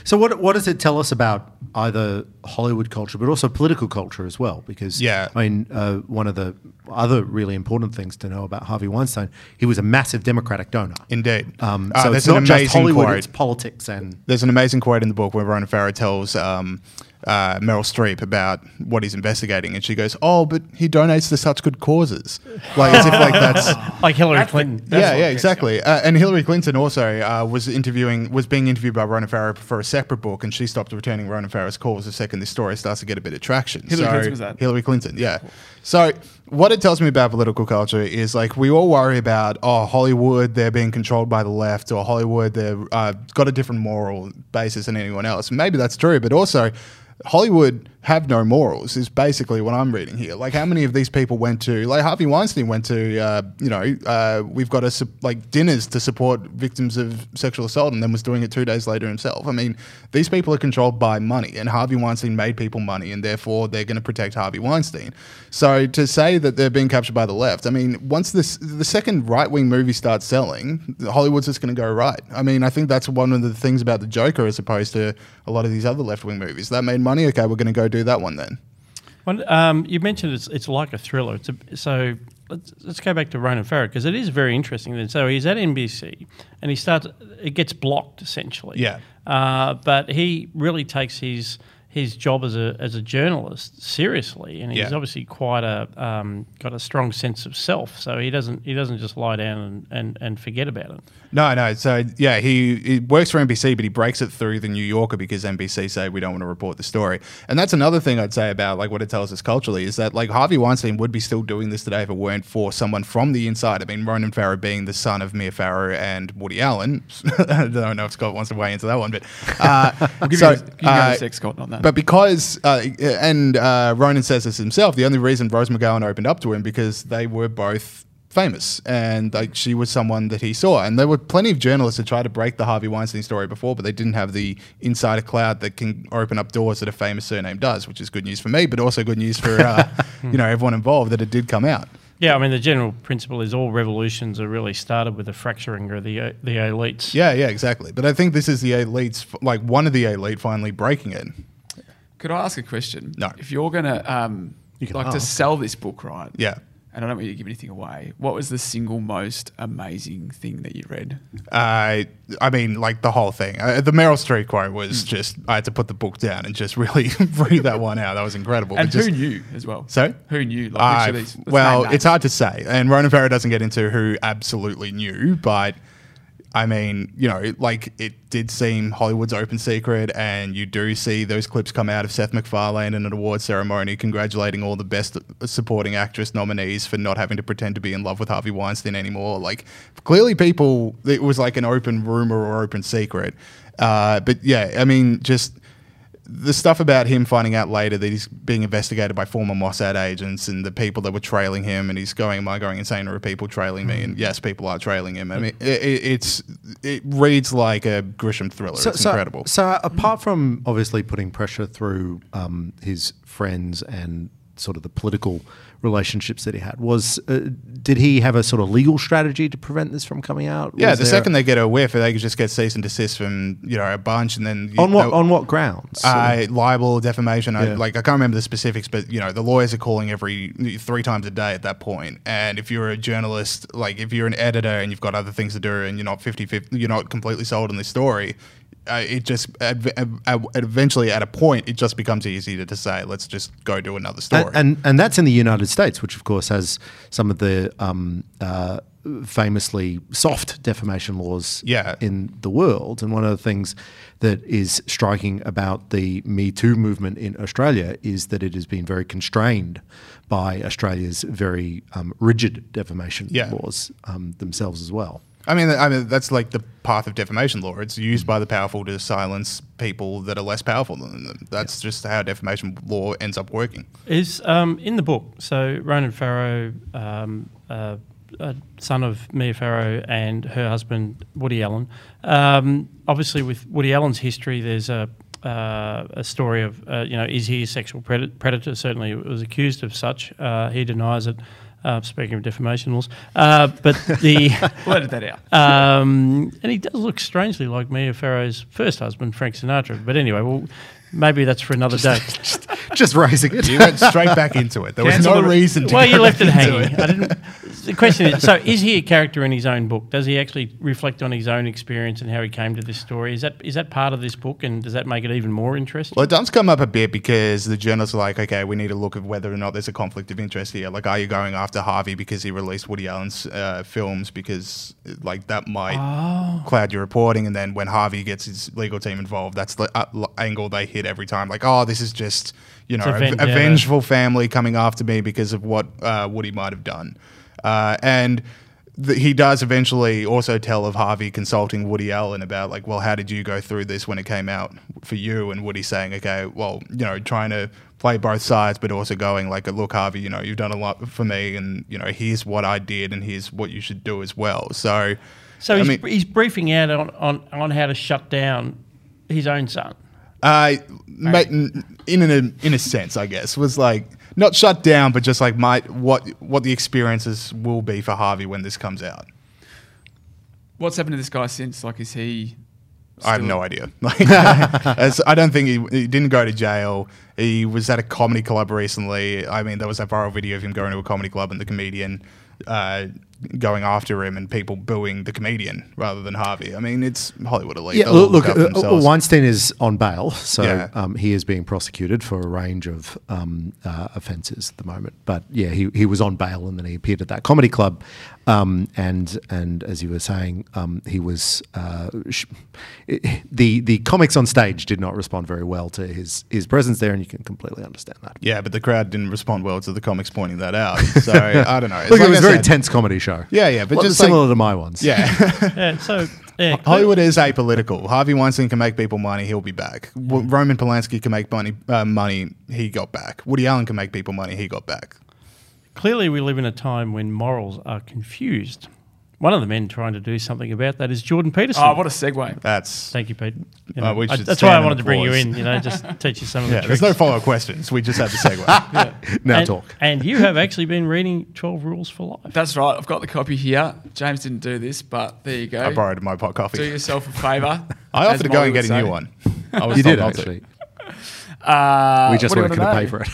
B: So what what does it tell us about either Hollywood culture, but also political culture as well? Because
E: Yeah.
B: I mean, uh, one of the other really important things to know about Harvey Weinstein, he was a massive Democratic donor.
E: Indeed.
B: Um,
E: Uh,
B: so
E: there's
B: it's not
E: an
B: just
E: amazing
B: Hollywood;
E: quote.
B: it's politics and
E: There's an amazing quote in the book where Ronan Farrow tells um, uh, Meryl Streep about what he's investigating, and she goes, "Oh, but he donates to such good causes," like as if like that's
A: Like Hillary
F: That's
A: Clinton.
F: That's
E: yeah, yeah, exactly. Uh, and Hillary Clinton also uh, was interviewing, was being interviewed by Ronan Farrow for a separate book, and she stopped returning Ronan Farrow's calls the second this story starts to get a bit of traction.
F: Hillary
E: So-
F: Clinton was that?
E: Hillary Clinton, yeah. So what it tells me about political culture is like we all worry about oh Hollywood they're being controlled by the left or Hollywood they've uh, got a different moral basis than anyone else. Maybe that's true, but also Hollywood have no morals is basically what I'm reading here. Like how many of these people went to like Harvey Weinstein went to uh, you know uh, we've got to like dinners to support victims of sexual assault and then was doing it two days later himself. I mean these people are controlled by money and Harvey Weinstein made people money and therefore they're going to protect Harvey Weinstein. So to say that they're being captured by the left, I mean once this the second right wing movie starts selling, Hollywood's just going to go right. I mean I think that's one of the things about the Joker as opposed to a lot of these other left wing movies that made money. Okay, we're going to go do that one then.
A: Well, um, you mentioned it's, it's like a thriller. It's a, so let's, let's go back to Ronan Farrow because it is very interesting. Then, so he's at NBC and he starts. It gets blocked essentially.
E: Yeah.
A: Uh, but he really takes his his job as a as a journalist seriously, and he's
E: Yeah.
A: obviously quite a um, got a strong sense of self. So he doesn't he doesn't just lie down and, and, and forget about it.
E: No, no. So yeah, he, he works for NBC, but he breaks it through the New Yorker because NBC say we don't want to report the story. And that's another thing I'd say about like what it tells us culturally is that like Harvey Weinstein would be still doing this today if it weren't for someone from the inside. I mean, Ronan Farrow being the son of Mia Farrow and Woody Allen. I don't know if Scott wants to weigh into that one, but uh,
F: We'll give
E: so,
F: you, you
E: uh,
F: Scott, on that.
E: but because, uh, and uh, Ronan says this himself, the only reason Rose McGowan opened up to him because they were both famous and like she was someone that he saw. And there were plenty of journalists that tried to break the Harvey Weinstein story before, but they didn't have the insider cloud that can open up doors that a famous surname does, which is good news for me, but also good news for uh, you know everyone involved that it did come out.
A: Yeah, I mean the general principle is all revolutions are really started with a fracturing of the uh, the elites.
E: Yeah, yeah, exactly. But I think this is the elites, like one of the elite finally breaking it.
F: Could I ask a question?
E: No.
F: If you're going to um,
B: You can
F: like to sell this book, right?
E: Yeah.
F: And I don't want you to give anything away. What was the single most amazing thing that you read?
E: Uh, I mean, like the whole thing. Uh, the Meryl Streep quote was just, I had to put the book down and just really read that one out. That was incredible.
F: And
E: just,
F: who knew as well?
E: So?
F: Who knew? Like, of these-
E: well, it's hard to say. And Ronan Farrow doesn't get into who absolutely knew, but I mean, you know, like it did seem Hollywood's open secret, and you do see those clips come out of Seth MacFarlane in an award ceremony congratulating all the best supporting actress nominees for not having to pretend to be in love with Harvey Weinstein anymore. Like, clearly, people, it was like an open rumor or open secret. Uh, but yeah, I mean, just the stuff about him finding out later that he's being investigated by former Mossad agents and the people that were trailing him, and he's going, "Am I going insane, or are people trailing me?" And yes, people are trailing him. I mean, it, it, it's it reads like a Grisham thriller. it's incredible.
B: So, apart from obviously putting pressure through um, his friends and sort of the political relationships that he had, was uh, did he have a sort of legal strategy to prevent this from coming out?
E: yeah,
B: Was
E: the second they get a whiff, they could just get cease and desist from you know a bunch, and then
B: on what on what grounds?
E: Uh, libel, defamation. I, like I can't remember the specifics, but you know the lawyers are calling every three times a day at that point. And if you're a journalist, like if you're an editor and you've got other things to do, and you're not 50-50, you're not completely sold on this story. Uh, it just eventually at a point it just becomes easy to, to say let's just go do another story.
B: And, and and that's in the United States, which of course has some of the um, uh, famously soft defamation laws
E: Yeah.
B: in the world. And one of the things that is striking about the Me Too movement in Australia is that it has been very constrained by Australia's very um, rigid defamation
E: Yeah.
B: laws um, themselves as well.
E: I mean, I mean that's like the path of defamation law. It's used by the powerful to silence people that are less powerful than them. That's just how defamation law ends up working.
A: is um, in the book. So Ronan Farrow, um, uh, uh, son of Mia Farrow, and her husband Woody Allen. Um, obviously, with Woody Allen's history, there's a uh, a story of uh, you know is he a sexual pred- predator? Certainly, was accused of such. Uh, he denies it. Uh, speaking of defamation laws, uh, but the
F: We'll that out.
A: um, and he does look strangely like Mia Farrow's first husband, Frank Sinatra. But anyway, well, maybe that's for another day.
B: Just raising it.
E: You went straight back into it. There was
F: Cancel
E: no
F: the-
E: reason to
A: well,
E: go
A: you left it
E: back into
A: hanging. I didn't. the question is: so is he a character in his own book? Does he actually reflect on his own experience and how he came to this story? Is that is that part of this book, and does that make it even more interesting?
E: Well, it does come up a bit because the journalists are like, okay, we need to look at whether or not there's a conflict of interest here. Like, are you going after Harvey because he released Woody Allen's uh, films because, like, that might
A: Oh.
E: cloud your reporting? And then when Harvey gets his legal team involved, that's the uh, angle they hit every time. Like, oh, this is just, you know,
A: a
E: a, vengeful family coming after me because of what uh, Woody might have done. Uh, and th- he does eventually also tell of Harvey consulting Woody Allen about like, well, how did you go through this when it came out for you? And Woody saying, okay, well, you know, trying to play both sides, but also going like, look, Harvey, you know, you've done a lot for me, and you know, here's what I did, and here's what you should do as well. So,
A: so
E: I
A: he's,
E: mean-
A: he's briefing out on, on, on how to shut down his own son.
E: Uh, ma- n- in an, in a sense, I guess, was like not shut down, but just like my what what the experiences will be for Harvey when this comes out.
F: What's happened to this guy since? Like, is he?
E: I have no idea. Like, I don't think he, he didn't go to jail. He was at a comedy club recently. I mean, there was a viral video of him going to a comedy club and the comedian uh, going after him and people booing the comedian rather than Harvey. I mean, it's Hollywood elite.
B: Yeah,
E: They'll
B: look, look uh. Weinstein is on bail, so
E: Yeah.
B: um, he is being prosecuted for a range of um, uh, offences at the moment. But yeah, he, he was on bail and then he appeared at that comedy club. Um, and and as you were saying, um, he was uh, sh- the the comics on stage did not respond very well to his his presence there, and you can completely understand that.
E: Yeah, but the crowd didn't respond well to the comics pointing that out. So I don't know.
B: Look,
E: like
B: it was a very
E: said,
B: tense comedy show.
E: Yeah, yeah, but
B: Well,
E: just
B: similar
E: like-
B: to my ones.
E: Yeah.
A: Yeah, so yeah,
E: Hollywood is apolitical. Harvey Weinstein can make people money; he'll be back. W- Roman Polanski can make money. Uh, money, he got back. Woody Allen can make people money; he got back.
A: Clearly, we live in a time when morals are confused. One of the men trying to do something about that is Jordan Peterson.
F: Oh, what a segue!
E: That's
A: Thank you, Pete. You
E: Uh,
A: I- that's why I wanted to
E: and
A: bring you in. You know, just teach you some of
E: yeah.
A: the
E: There's no follow up questions. We just had the segue.
B: Now
A: and,
B: talk.
A: And you have actually been reading Twelve Rules for Life.
F: That's right. I've got the copy here. James didn't do this, but there you go.
E: I borrowed my pot coffee.
F: Do yourself a favour.
E: I offered to go
F: Molly
E: and
F: would
E: get a
F: say.
E: new one. I was
B: You did
E: not to.
B: actually.
F: Uh,
B: we just
F: what do you
B: weren't going to pay for it.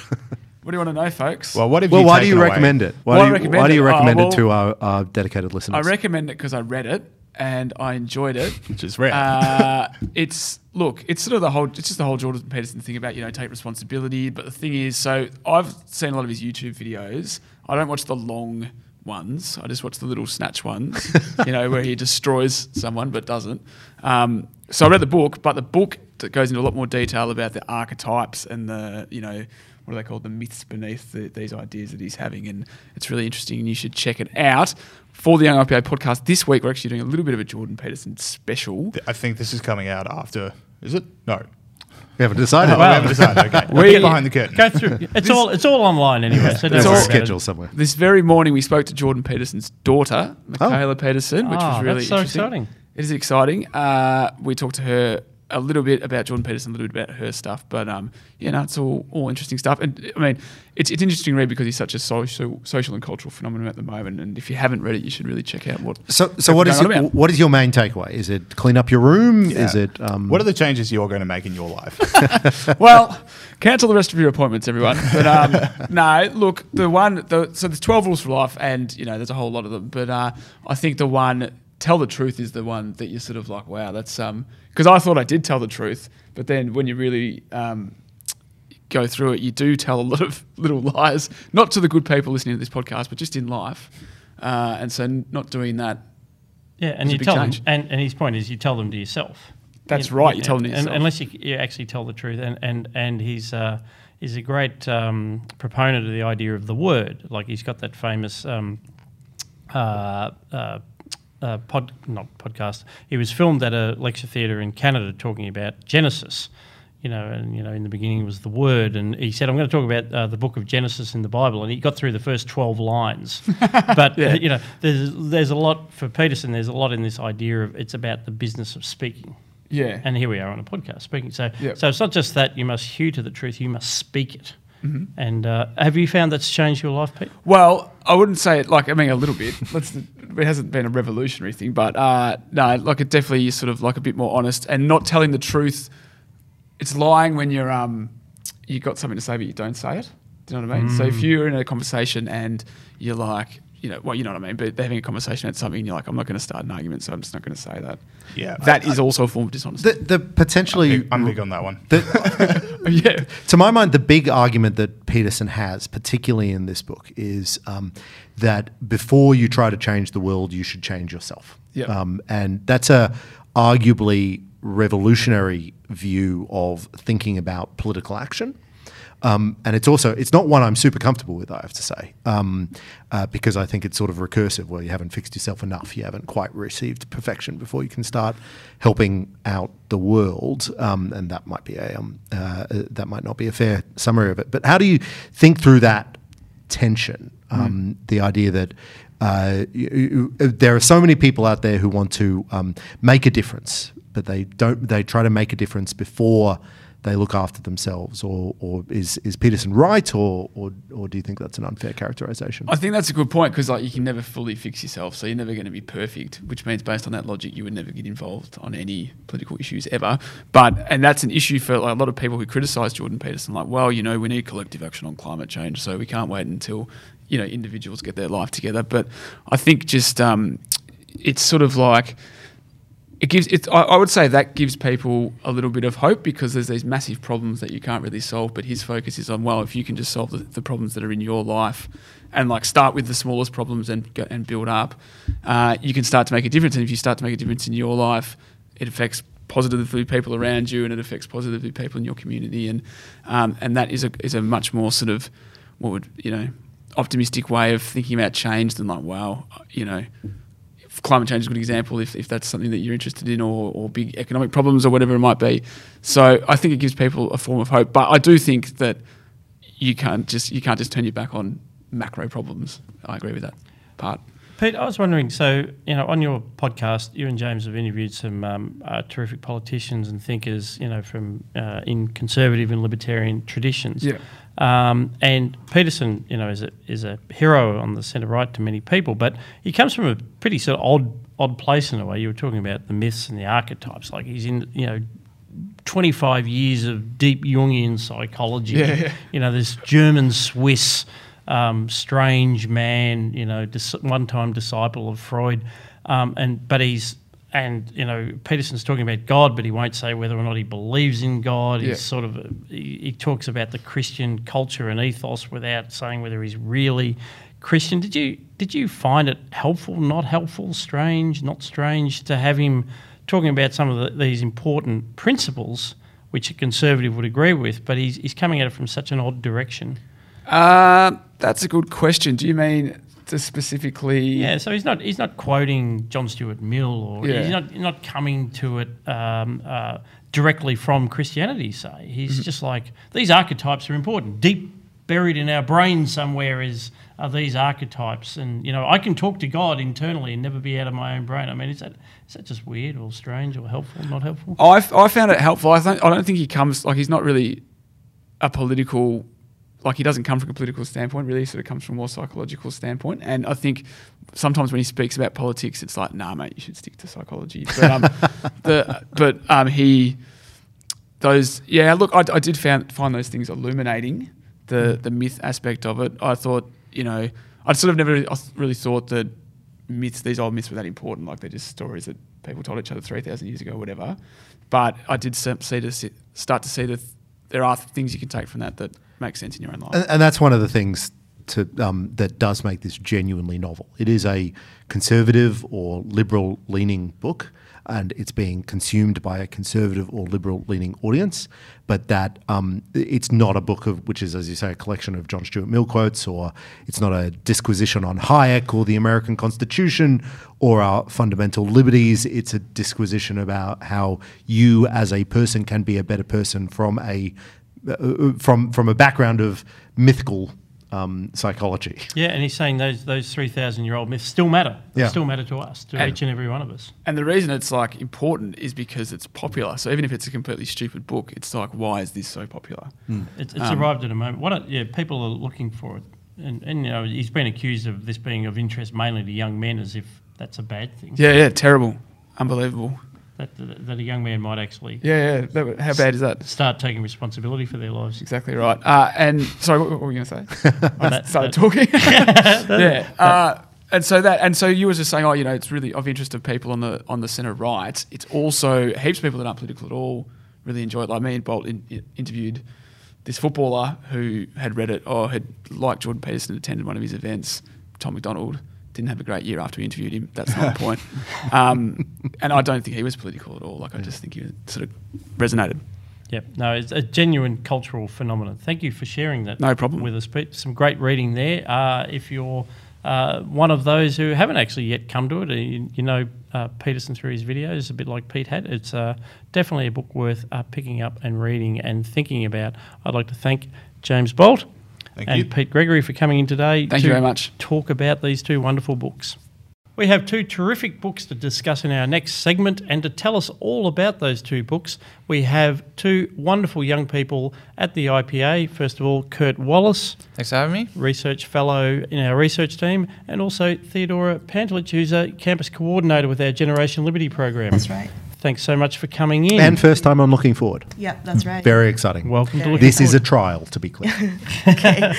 F: What do you want to know, folks?
E: Well, what have
B: Well,
E: you
B: why do you
E: away?
B: recommend it? Why,
F: Why
B: do you,
F: recommend
B: why do you
F: it? Oh,
B: recommend
F: well-
B: it to our, our dedicated listeners?
F: I recommend it because I read it and I enjoyed it.
E: Which is rare.
F: Uh, it's look, it's sort of the whole, it's just the whole Jordan Peterson thing about you know take responsibility. But the thing is, so I've seen a lot of his YouTube videos. I don't watch the long ones. I just watch the little snatch ones, you know, where he destroys someone but doesn't. Um, so I read the book, but the book that goes into a lot more detail about the archetypes and the you know what are they called the myths beneath the, these ideas that he's having and it's really interesting and you should check it out for the young ipa podcast this week we're actually doing a little bit of a jordan peterson special
E: I think this is coming out after. Is it? No.
B: we haven't decided.
E: Oh, we haven't decided. Okay.
F: We-
E: Get behind the curtain.
A: Go through. It's all it's all online anyway. So don't
B: There's a schedule somewhere.
F: this very morning we spoke to jordan peterson's daughter mikhaila peterson which
A: Oh,
F: was really
A: that's so
F: interesting.
A: exciting.
F: it is exciting uh, we talked to her a little bit about Jordan Peterson, a little bit about her stuff, but um, yeah, no, it's all, all interesting stuff. And I mean, it's it's interesting to read because he's such a social social and cultural phenomenon at the moment. And if you haven't read it, you should really check out what.
B: So, so what is it, what is your main takeaway? Is it clean up your room? Is it um,
E: What are the changes you're going to make in your life?
F: well, cancel the rest of your appointments, everyone. But um, no, look, the one, the, so there's 12 rules for life, and you know, there's a whole lot of them. But uh, I think the one, tell the truth, is the one that you're sort of like, wow, that's um, because I thought I did tell the truth, but then when you really um, go through it, you do tell a lot of little lies, not to the good people listening to this podcast, but just in life. Uh, and so, not doing that
A: Yeah, and you tell
F: change.
A: them, and, and his point is you tell them to yourself.
F: That's right, you tell them to
A: and-
F: yourself.
A: unless you, you actually tell the truth. And and and he's uh, he's a great um, proponent of the idea of the word. Like he's got that famous um, uh, uh, pod not podcast. He was filmed at a lecture theatre in Canada talking about Genesis. You know, and you know, in the beginning was the word, and he said, "I'm going to talk about uh, the book of Genesis in the Bible," and he got through the first twelve lines. but
F: Yeah.
A: you know, there's there's a lot for Peterson. There's a lot in this idea of it's about the business of speaking.
F: Yeah.
A: And here we are on a podcast speaking. So,
F: Yep.
A: so it's not just that you must hew to the truth; you must speak it.
F: Mm-hmm.
A: And uh, have you found that's changed your life, Pete?
F: Well, I wouldn't say it like I mean a little bit. Let's, it hasn't been a revolutionary thing, but uh, no, like it definitely is sort of like a bit more honest and not telling the truth. It's lying when you're um you got something to say but you don't say it. Do you know what I mean? So if you're in a conversation and you're like you know, well, you know what I mean. But they're having a conversation about something, and you're like, I'm not going to start an argument, so I'm just not going to say that.
E: Yeah,
F: that is also a form of dishonesty.
B: The, the potentially,
E: I'm big on that one.
B: the,
F: yeah,
B: to my mind, the big argument that Peterson has, particularly in this book, is um, that before you try to change the world, you should change yourself.
F: Yep.
B: Um, and that's a arguably revolutionary view of thinking about political action. Um, and it's also it's not one I'm super comfortable with, I have to say, um, uh, because I think it's sort of recursive. Well, you haven't fixed yourself enough. You haven't quite received perfection before you can start helping out the world, um, and that might be a um, uh, uh, that might not be a fair summary of it. But how do you think through that tension? Um, The idea that uh, you, you, there are so many people out there who want to um, make a difference, but they don't. They try to make a difference before they look after themselves, or, or is, is Peterson right, or, or or do you think that's an unfair characterization?
F: I think that's a good point because like you can never fully fix yourself, so you're never going to be perfect. Which means, based on that logic, you would never get involved on any political issues ever. But and that's an issue for like, a lot of people who criticise Jordan Peterson. Like, well, you know, we need collective action on climate change, so we can't wait until you know individuals get their life together. But I think just um, it's sort of like it gives I, I would say that gives people a little bit of hope because there's these massive problems that you can't really solve but his focus is on well if you can just solve the, the problems that are in your life and like start with the smallest problems and go, and build up uh, you can start to make a difference. And if you start to make a difference in your life it affects positively people around you and it affects positively people in your community. And um, and that is a is a much more sort of what would you know optimistic way of thinking about change than like wow you know climate change is a good example if, if that's something that you're interested in or, or big economic problems or whatever it might be. So I think it gives people a form of hope. But I do think that you can't just you can't just turn your back on macro problems. I agree with that part.
A: Pete, I was wondering. So, you know, on your podcast, you and James have interviewed some um, uh, terrific politicians and thinkers, you know, from uh, in conservative and libertarian traditions.
F: Yeah.
A: Um, and Peterson, you know, is a is a hero on the centre right to many people, but he comes from a pretty sort of odd odd place in a way. You were talking about the myths and the archetypes. Like he's in, you know, 25 years of deep Jungian psychology.
F: Yeah, yeah.
A: You know, this German Swiss um, strange man, you know, dis- one time disciple of Freud. Um, and but he's and you know Peterson's talking about God, but he won't say whether or not he believes in God.
F: Yeah.
A: He's sort of he, he talks about the Christian culture and ethos without saying whether he's really Christian. Did you did you find it helpful, not helpful, strange, not strange to have him talking about some of the, these important principles which a conservative would agree with, but he's he's coming at it from such an odd direction.
F: Uh, that's a good question. Do you mean specifically?
A: Yeah, so he's not he's not quoting John Stuart Mill or
F: Yeah.
A: he's not not coming to it um, uh, directly from Christianity. Say he's
F: Mm-hmm.
A: just like these archetypes are important. Deep buried in our brains somewhere is are these archetypes, and you know I can talk to God internally and never be out of my own brain. I mean, is that is that just weird or strange or helpful? Not helpful.
F: I, f- I found it helpful. I, th- I don't think he comes like he's not really a political like he doesn't come from a political standpoint. Really, he sort of comes from a more psychological standpoint. And I think sometimes when he speaks about politics, it's like, nah, mate, you should stick to psychology. But um, the but um, he those yeah. Look, I, I did found, find those things illuminating the the myth aspect of it. I thought you know I sort of never I really thought that myths these old myths were that important. Like they're just stories that people told each other three thousand years ago, or whatever. But I did see to see, start to see that there are things you can take from that that make sense in your own life.
B: And, and that's one of the things to, um, that does make this genuinely novel. It is a conservative or liberal leaning book, and it's being consumed by a conservative or liberal leaning audience. But that um, it's not a book of which is, as you say, a collection of John Stuart Mill quotes, or it's not a disquisition on Hayek or the American Constitution or our fundamental liberties. It's a disquisition about how you, as a person, can be a better person from a uh, from from a background of mythical um, psychology.
A: Yeah, and he's saying those those three thousand year old myths still matter. They
B: Yeah.
A: still matter to us, to
F: And-
A: each and every one of us.
F: And the reason it's like important is because it's popular. So even if it's a completely stupid book, it's like, why is this so popular?
A: It's, it's
F: Um,
A: arrived at a moment. What? A, yeah, people are looking for it, and, and you know he's been accused of this being of interest mainly to young men, as if that's a bad thing.
F: Yeah, yeah, terrible, unbelievable.
A: That, that, that a young man might actually
F: Yeah, yeah. That, how bad is that?
A: start taking responsibility for their lives.
F: Exactly right. Uh, and sorry, what, what were you going to say? I
A: That-
F: started talking. yeah. Uh, and so that and so you were just saying, oh, you know, it's really of interest of people on the on the centre right. It's also heaps of people that aren't political at all really enjoy it. Like me and Bolt in, in, interviewed this footballer who had read it or had liked Jordan Peterson, attended one of his events. Tom McDonald didn't have a great year after we interviewed him. That's not the point. Um, and I don't think he was political at all. Like I just think he sort of resonated.
A: Yep. No, it's a genuine cultural phenomenon. Thank you for sharing that.
F: No problem.
A: with us, Pete. Some great reading there. Uh, if you're uh, one of those who haven't actually yet come to it, uh, you, you know uh, Peterson through his videos, a bit like Pete had. It's uh, definitely a book worth uh, picking up and reading and thinking about. I'd like to thank James Bolt
E: Thank
A: and
E: you.
A: Pete Gregory for coming in today.
F: Thank
A: to
F: you very much.
A: Talk about these two wonderful books. We have two terrific books to discuss in our next segment, and to tell us all about those two books, we have two wonderful young people at the IPA. First of all, Kurt Wallace,
G: Thanks for having me.
A: research fellow in our research team, and also Theodora Pantelich, who's a campus coordinator with our Generation Liberty program.
H: That's right.
A: Thanks so much for coming in.
B: And first time on Looking Forward.
H: Yeah, that's right.
B: Very exciting.
A: welcome to
H: Very
A: Looking
B: This is a trial, to be clear.
H: okay.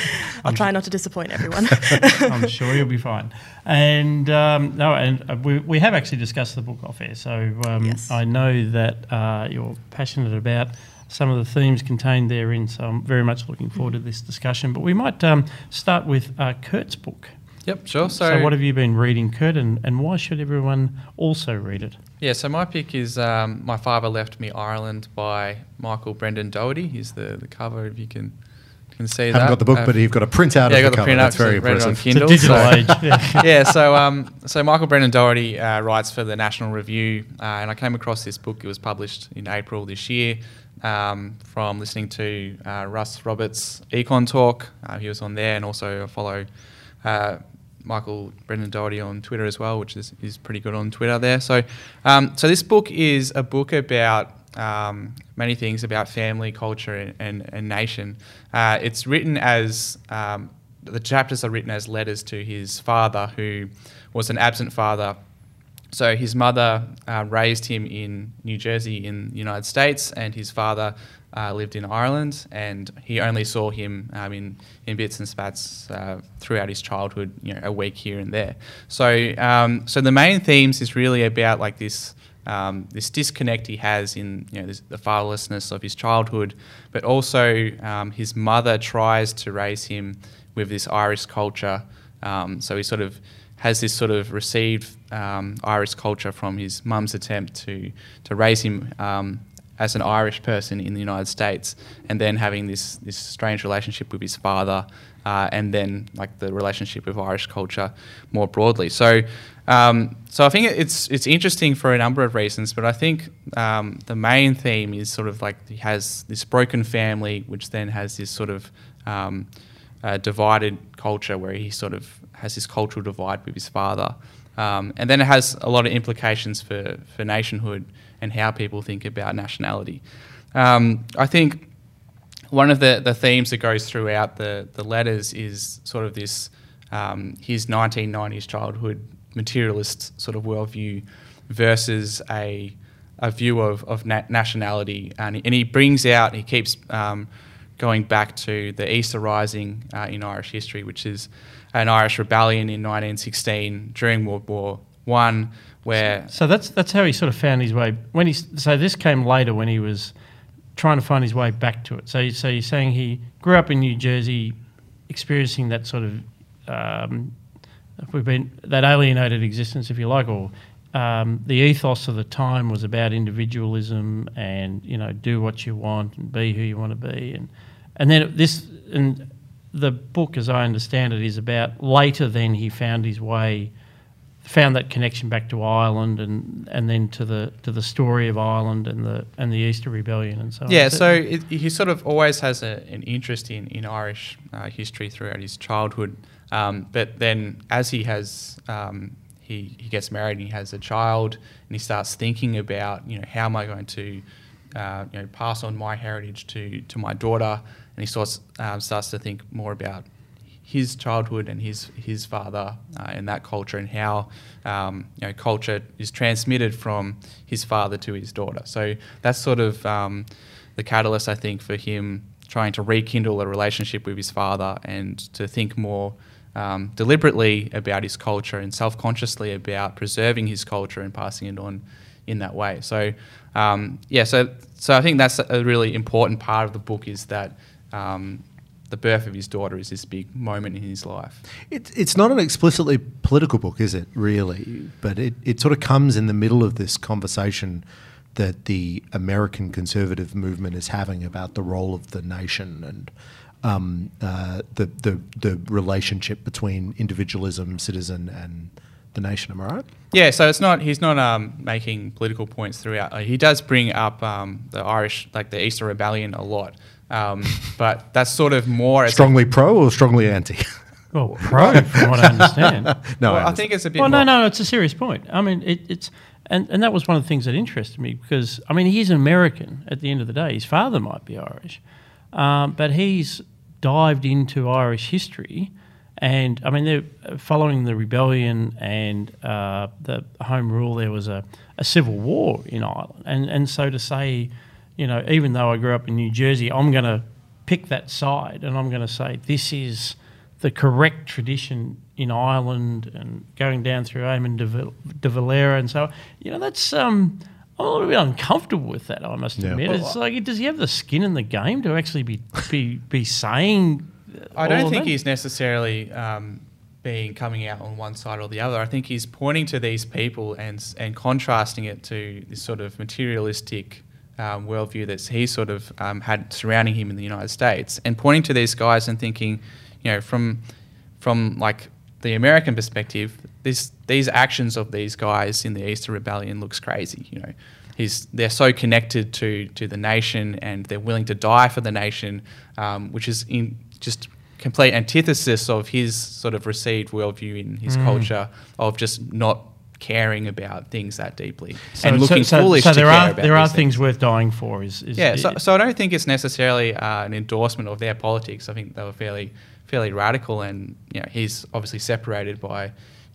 H: I'll try not to disappoint everyone.
A: I'm sure you'll be fine. And um, no, and uh, we, we have actually discussed the book off air, so um,
H: Yes.
A: I know that uh, you're passionate about some of the themes contained therein. So I'm very much looking forward to this discussion. But we might um, start with uh, Kurt's book.
G: Yep, sure.
A: So,
G: So,
A: what have you been reading, Kurt, and, and why should everyone also read it?
G: Yeah, so my pick is um, My Father Left Me Ireland by Michael Brendan Dougherty. He's the, the cover, if you can can see that.
B: Haven't
G: that.
B: got the book,
G: Uh,
B: but you've got a printout
G: yeah, I
B: of
G: got
B: the
G: the
B: cover.
G: print
B: That's
G: out,
B: very
G: read it on
B: impressive.
G: Kindle.
A: It's a digital
G: so-
A: age. Yeah.
G: yeah, so um, so Michael Brendan Dougherty uh, writes for the National Review, uh, and I came across this book. It was published in April this year um, from listening to uh, Russ Roberts' Econ Talk. Uh, he was on there, and also I follow uh, Michael Brendan Dougherty on Twitter as well, which is, is pretty good on Twitter there. So, um, so this book is a book about um, many things about family, culture, and, and, and nation. Uh, it's written as um, the chapters are written as letters to his father, who was an absent father. So his mother uh, raised him in New Jersey in the United States, and his father uh, lived in Ireland, and he only saw him um, in, in bits and spats uh, throughout his childhood, you know, a week here and there. So, um, so the main themes is really about like this um, this disconnect he has in you know this, the fatherlessness of his childhood, but also um, his mother tries to raise him with this Irish culture. Um, so he sort of has this sort of received um, Irish culture from his mum's attempt to to raise him as an Irish person in the United States, and then having this this strange relationship with his father, uh, and then like the relationship with Irish culture more broadly. So, um, so I think it's it's interesting for a number of reasons, but I think um, the main theme is sort of like he has this broken family, which then has this sort of um, uh, divided culture where he sort of has this cultural divide with his father. Um, and then it has a lot of implications for, for nationhood and how people think about nationality. Um, I think one of the, the themes that goes throughout the, the letters is sort of this um, his 1990s childhood materialist sort of worldview versus a, a view of, of na- nationality. And and he brings out, he keeps um, going back to the Easter Rising uh, in Irish history, which is an Irish rebellion in 1916 during World War One, where
A: So that's that's how he sort of found his way. When he so this came later when he was trying to find his way back to it. So so you're saying he grew up in New Jersey, experiencing that sort of um, we've been that alienated existence, if you like, or um, the ethos of the time was about individualism and you know do what you want and be who you want to be and and then this and the book, as I understand it, is about later. Then he found his way found that connection back to Ireland and and then to the to the story of Ireland and the and the Easter Rebellion and so on.
G: Yeah, so it, he sort of always has a, an interest in, in Irish uh, history throughout his childhood. Um, but then as he has, um, he, he gets married and he has a child and he starts thinking about, you know, how am I going to, uh, you know, pass on my heritage to, to my daughter? And he starts, um, starts to think more about his childhood and his his father uh, and that culture and how um, you know culture is transmitted from his father to his daughter. So that's sort of um, the catalyst, I think, for him trying to rekindle a relationship with his father and to think more
E: um, deliberately about his culture and self consciously about preserving his culture and passing it on in that way. So, um, yeah, so, so I think that's a really important part of the book is that. Um, the birth of his daughter is this big moment in his life.
B: It, it's not an explicitly political book, is it, really? But it, it sort of comes in the middle of this conversation that the American conservative movement is having about the role of the nation and um, uh, the, the, the relationship between individualism, citizen, and the nation. Am I right?
E: Yeah, so it's not he's not um, making political points throughout. He does bring up um, the Irish, like the Easter Rebellion, a lot. Um, but that's sort of more
B: strongly pro or strongly anti.
A: Well, pro, from what I understand.
B: no,
E: well,
B: I,
E: I, think it's a bit.
A: Well,
E: more.
A: no, no, it's a serious point. I mean, it, it's and, and that was one of the things that interested me because I mean he's an American at the end of the day. His father might be Irish, um, but he's dived into Irish history, and I mean they're following the rebellion and uh, the Home Rule. There was a, a civil war in Ireland, and and so to say you know, even though I grew up in New Jersey, I'm going to pick that side and I'm going to say this is the correct tradition in Ireland and going down through Eamon de, de Valera and so, you know, that's um, I'm a little bit uncomfortable with that. I must
B: Yeah.
A: admit,
B: Well,
A: it's like, does he have the skin in the game to actually be be be saying?
E: I don't think
A: that?
E: he's necessarily um, being coming out on one side or the other. I think he's pointing to these people and and contrasting it to this sort of materialistic um, worldview that he sort of um, had surrounding him in the United States, and pointing to these guys and thinking, you know, from from like the American perspective, this these actions of these guys in the Easter Rebellion looks crazy. You know, he's they're so connected to to the nation and they're willing to die for the nation, um, which is in just complete antithesis of his sort of received worldview in his culture of just not caring about things that deeply and looking
A: so,
E: foolish
A: So
E: to
A: there
E: care
A: are
E: about
A: there are
E: these
A: things worth dying for. Is, is
E: yeah, so, so I don't think it's necessarily uh, an endorsement of their politics. I think they were fairly fairly radical, and you know he's obviously separated by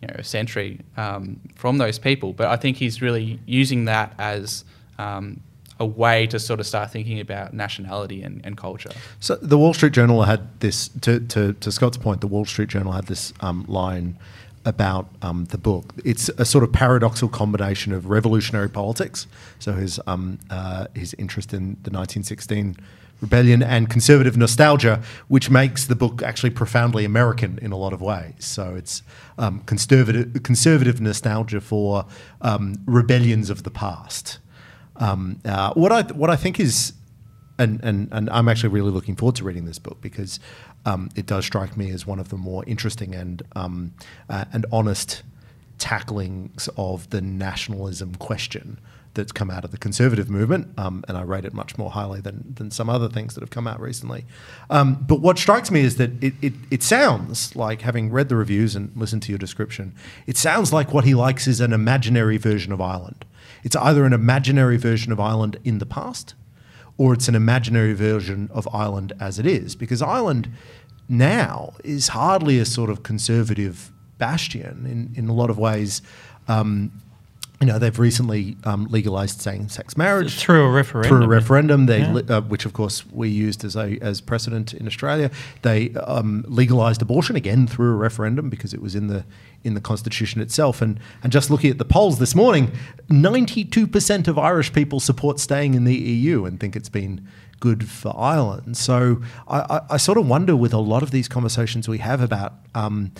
E: you know a century um, from those people. But I think he's really using that as um, a way to sort of start thinking about nationality and, and culture.
B: So the Wall Street Journal had this. To, to, to Scott's point, the Wall Street Journal had this um, line about um, the book. It's a sort of paradoxical combination of revolutionary politics, so his um, uh, his interest in the 1916 rebellion and conservative nostalgia, which makes the book actually profoundly American in a lot of ways. So it's um, conservative conservative nostalgia for um, rebellions of the past. Um, uh, what I what I think is and, and, and I'm actually really looking forward to reading this book because um, it does strike me as one of the more interesting and um, uh, and honest tacklings of the nationalism question that's come out of the conservative movement, um, and I rate it much more highly than, than some other things that have come out recently. Um, but what strikes me is that it, it, it sounds like, having read the reviews and listened to your description, it sounds like what he likes is an imaginary version of Ireland. It's either an imaginary version of Ireland in the past, or it's an imaginary version of Ireland as it is. Because Ireland now is hardly a sort of conservative bastion in, in a lot of ways. Um, you know, they've recently um, legalised same-sex marriage
A: Through a referendum.
B: Through a referendum, they
A: Yeah.
B: uh, which of course we used as a as precedent in Australia. They um, legalised abortion again through a referendum because it was in the in the constitution itself. And and just looking at the polls this morning, ninety two percent of Irish people support staying in the EU and think it's been good for Ireland. So I, I, I sort of wonder with a lot of these conversations we have about. Um,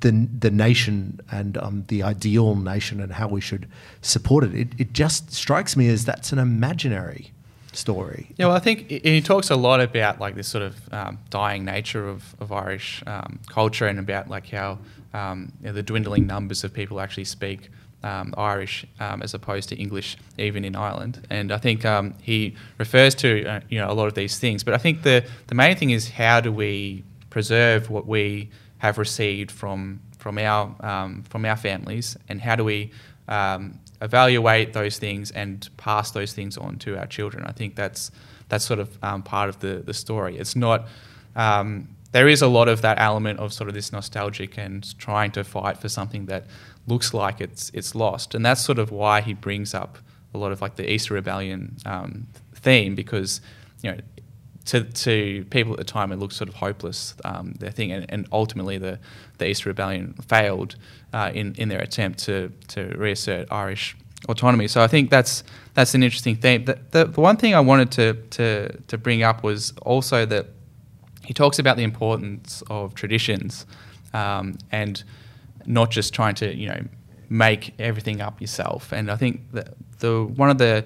B: the the nation and um, the ideal nation and how we should support it. it. It just strikes me as that's an imaginary story.
E: Yeah, well, I think he- talks a lot about like this sort of um, dying nature of, of Irish um, culture and about like how um, you know, the dwindling numbers of people actually speak um, Irish um, as opposed to English, even in Ireland. And I think um, he refers to uh, you know a lot of these things. But I think the the main thing is how do we preserve what we have received from from our um, from our families, and how do we um, evaluate those things and pass those things on to our children? I think that's that's sort of um, part of the the story. It's not. Um, there is a lot of that element of sort of this nostalgic and trying to fight for something that looks like it's it's lost, and that's sort of why he brings up a lot of like the Easter Rebellion um, theme because you know to, to people at the time, it looked sort of hopeless, um, their thing. And, and ultimately, the, the Easter Rebellion failed uh, in, in their attempt to, to reassert Irish autonomy. So I think that's, that's an interesting theme. The, the, the one thing I wanted to, to, to bring up was also that he talks about the importance of traditions um, and not just trying to, you know, make everything up yourself. And I think that the one of the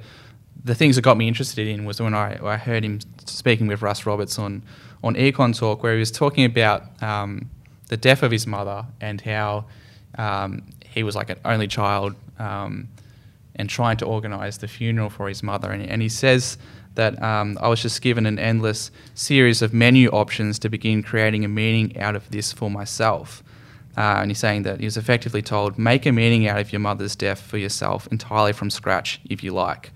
E: the things that got me interested in was when I, I heard him speaking with Russ Roberts on on Econ Talk, where he was talking about um, the death of his mother and how um, he was like an only child um, and trying to organise the funeral for his mother. And, and he says that um, I was just given an endless series of menu options to begin creating a meaning out of this for myself. Uh, and he's saying that he was effectively told, make a meaning out of your mother's death for yourself entirely from scratch, if you like.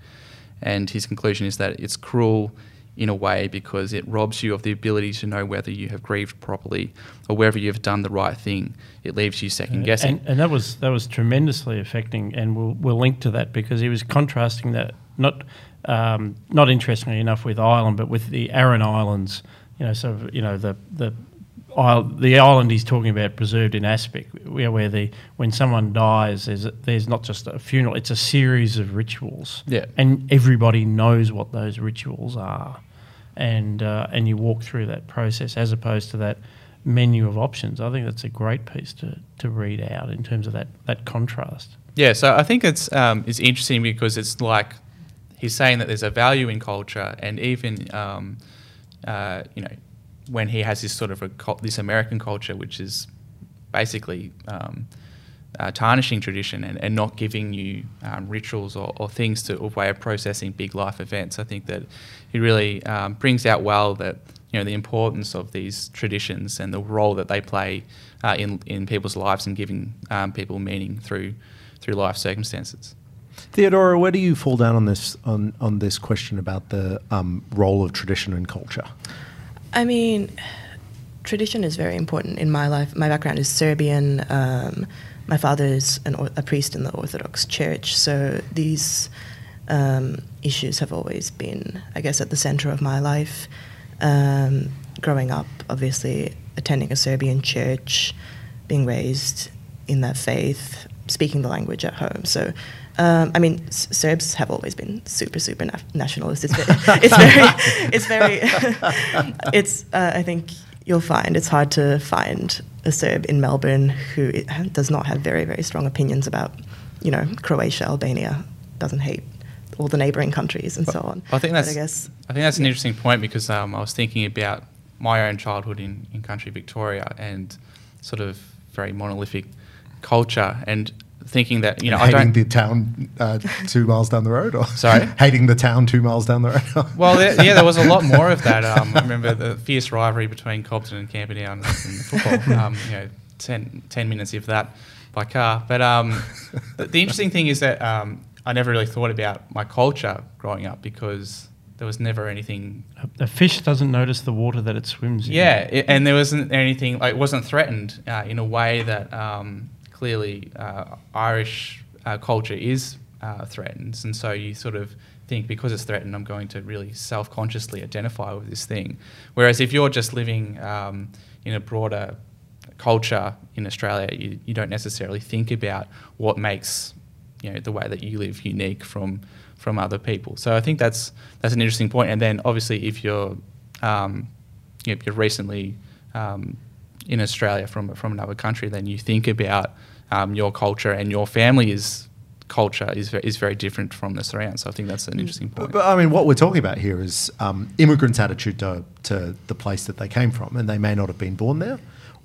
E: And his conclusion is that it's cruel in a way because it robs you of the ability to know whether you have grieved properly or whether you've done the right thing. It leaves you second guessing.
A: And, and that was that was tremendously affecting, and we'll we'll link to that because he was contrasting that not um, not interestingly enough with Ireland, but with the Aran Islands. You know, sort of you know the the the island he's talking about preserved in Aspic, where, where the when someone dies, there's there's not just a funeral; it's a series of rituals.
E: Yeah.
A: and everybody knows what those rituals are, and uh, and you walk through that process as opposed to that menu of options. I think that's a great piece to, to read out in terms of that that contrast.
E: Yeah, so I think it's um, it's interesting because it's like he's saying that there's a value in culture, and even um, uh, you know when he has this sort of a, this American culture, which is basically um, uh, tarnishing tradition and, and, not giving you um, rituals or, or, things to a way of processing big life events. I think that he really um, brings out well that you know the importance of these traditions and the role that they play uh, in in people's lives and giving um, people meaning through through life circumstances.
B: Theodora, where do you fall down on this on, on this question about the um, role of tradition and culture?
H: I mean, tradition is very important in my life. My background is Serbian. Um, my father is an, a priest in the Orthodox Church, so these um, issues have always been, I guess, at the center of my life. Um, growing up, obviously, attending a Serbian church, being raised in that faith, speaking the language at home. So um, I mean, S- Serbs have always been super, super na- nationalist. It's very, it's very, it's very, it's. Uh, I think you'll find it's hard to find a Serb in Melbourne who does not have very, very strong opinions about, you know, Croatia, Albania, doesn't hate all the neighbouring countries and so on.
E: I think that's. I, guess, I think that's an interesting point because um, I was thinking about my own childhood in, in country Victoria and sort of very monolithic culture and thinking that you know
B: hating
E: I don't
B: the town uh, two miles down the road, or
E: sorry,
B: hating the town two miles down the road.
E: well, there, yeah, there was a lot more of that. Um, I remember the fierce rivalry between Cobden and Camperdown in the football. Um, you know, 10, 10, minutes if that by car. But um, the, the, interesting thing is that um, I never really thought about my culture growing up because there was never anything.
A: A, fish doesn't notice the water that it swims in.
E: Yeah, it, and there wasn't anything like it wasn't threatened uh, in a way that um, clearly uh, Irish uh, culture is uh, threatened, and so you sort of think because it's threatened, I'm going to really self-consciously identify with this thing. Whereas if you're just living um, in a broader culture in Australia, you, you, don't necessarily think about what makes you know the way that you live unique from from other people. So I think that's that's an interesting point. And then obviously if you're um, you know, you're recently um, in Australia from from another country, then you think about um, your culture and your family's culture is is very different from the surround. So I think that's an interesting point.
B: But, but I mean, what we're talking about here is um, immigrants' attitude to, to the place that they came from, and they may not have been born there,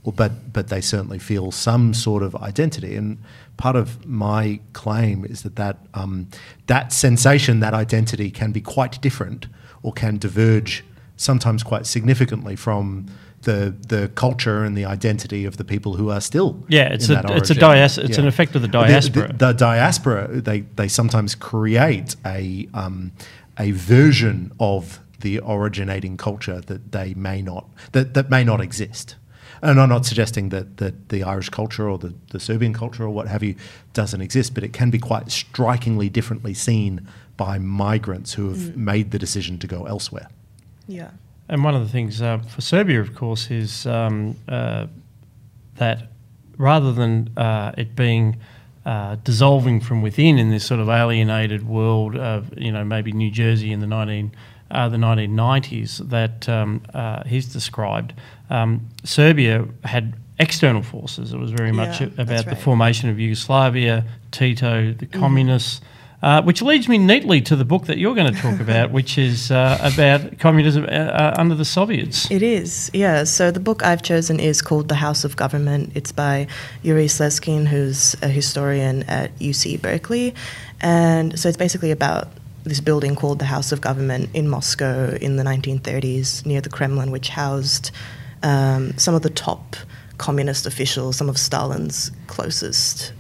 B: or, but but they certainly feel some sort of identity. And part of my claim is that that um, that sensation, that identity, can be quite different, or can diverge sometimes quite significantly from the the culture and the identity of the people who are still
A: yeah it's a it's a dias- it's yeah. an effect of the diaspora
B: the, the, the, diaspora they they sometimes create a um, a version of the originating culture that they may not that, that may not exist and I'm not suggesting that, that the Irish culture or the, the Serbian culture or what have you doesn't exist, but it can be quite strikingly differently seen by migrants who have mm. made the decision to go elsewhere.
H: Yeah.
A: And one of the things uh, for Serbia, of course, is um, uh, that rather than uh, it being uh, dissolving from within in this sort of alienated world of you know maybe New Jersey in the nineteen uh, the nineteen nineties that um, uh, he's described, um, Serbia had external forces. It was very much
H: Yeah,
A: about
H: that's
A: the formation of Yugoslavia, Tito, the communists. Uh, which leads me neatly to the book that you're going to talk about, which is uh, about communism uh, uh, under the Soviets.
H: It is, yeah. So the book I've chosen is called The House of Government. It's by Yuri Slezkine, who's a historian at UC Berkeley. And so it's basically about this building called the House of Government in Moscow in the 1930s near the Kremlin, which housed um, some of the top communist officials, some of Stalin's closest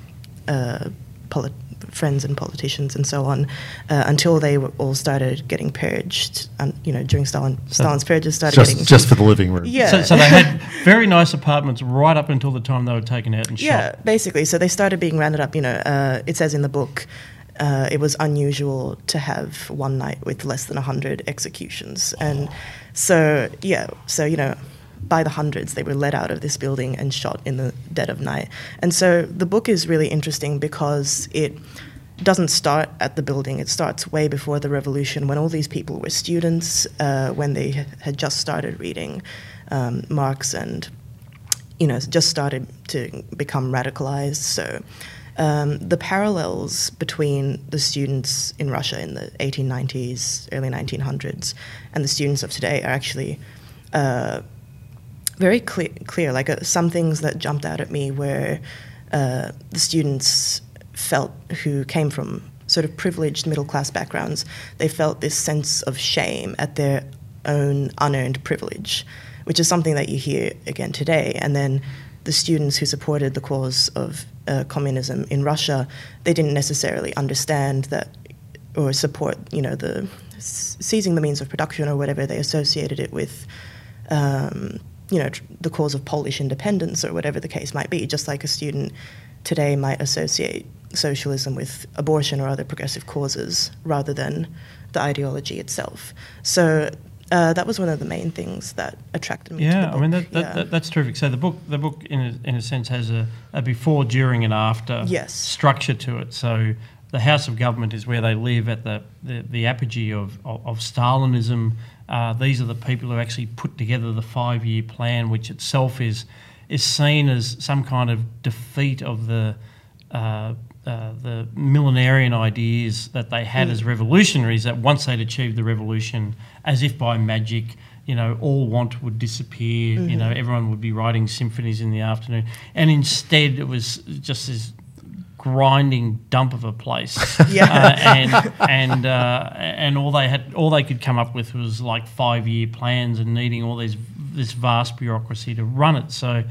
H: uh, polit- friends and politicians and so on, uh, until they were all started getting purged. And you know, during Stalin, Stalin's purges started
B: Just,
H: getting
B: just for the living room.
H: yeah.
A: So, so they had very nice apartments right up until the time they were taken out and
H: yeah,
A: shot.
H: Yeah, basically. So they started being rounded up. You know, uh, it says in the book. Uh, it was unusual to have one night with less than 100 executions. And so, yeah, so, you know, by the hundreds, they were let out of this building and shot in the dead of night. And so the book is really interesting because it doesn't start at the building. It starts way before the revolution when all these people were students, uh, when they had just started reading um, Marx and you know, just started to become radicalized. So um, the parallels between the students in Russia in the 1890s, early 1900s, and the students of today are actually uh, very clear. clear. Like uh, some things that jumped out at me were uh, the students felt who came from sort of privileged middle class backgrounds, they felt this sense of shame at their own unearned privilege, which is something that you hear again today. And then the students who supported the cause of uh, communism in Russia, they didn't necessarily understand that or support, you know, the seizing the means of production or whatever they associated it with, um, you know, the cause of Polish independence or whatever the case might be. Just like a student today might associate socialism with abortion or other progressive causes rather than the ideology itself. So uh, that was one of the main things that attracted me. to the
A: Yeah, I mean that, that,
H: Yeah.
A: that, that's terrific. So the book, the book in a, in a sense has a, a before, during, and after
H: Yes.
A: structure to it. So the House of Government is where they live at the the, the apogee of of, of Stalinism. Uh, these are the people who actually put together the five year plan, which itself is is seen as some kind of defeat of the. Uh, uh, the millenarian ideas that they had as revolutionaries that once they'd achieved the revolution, as if by magic, you know, all want would disappear. You know, everyone would be writing symphonies in the afternoon, and instead it was just this grinding dump of a place.
H: Yeah.
A: uh, and and uh, and all they had, all they could come up with was like five year plans and needing all these this vast bureaucracy to run it. So.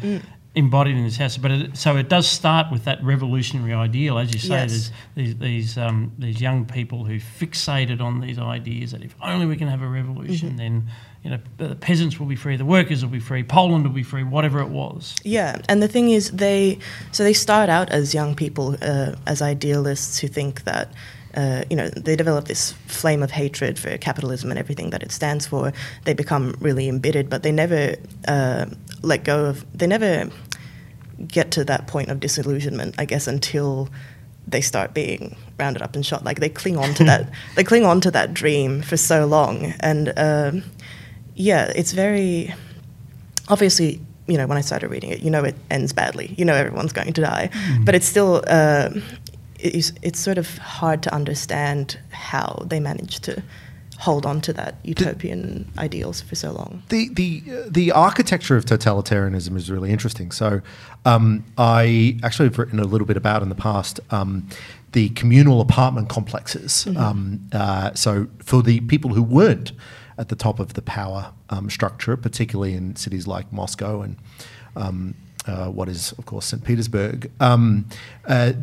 A: Embodied in this house, but it, so it does start with that revolutionary ideal, as you say.
H: Yes.
A: There's these these um, these young people who fixated on these ideas that if only we can have a revolution,
H: Mm-hmm.
A: then you know the peasants will be free, the workers will be free, Poland will be free, whatever it was.
H: Yeah, and the thing is, they so they start out as young people, uh, as idealists who think that. Uh, you know, they develop this flame of hatred for capitalism and everything that it stands for. They become really embittered, but they never uh, let go of. They never get to that point of disillusionment, I guess, until they start being rounded up and shot. Like they cling on to that. They cling on to that dream for so long, and um, yeah, it's very obviously, you know, when I started reading it, you know it ends badly. You know everyone's going to die, but it's still uh, it's, it's sort of hard to understand how they managed to hold on to that utopian ideals for so long.
B: The the the architecture of totalitarianism is really interesting. So, um, I actually have written a little bit about in the past um, the communal apartment complexes. Um, uh, so, for the people who weren't at the top of the power um, structure, particularly in cities like Moscow and um, uh, what is, of course, St. Petersburg, um, uh,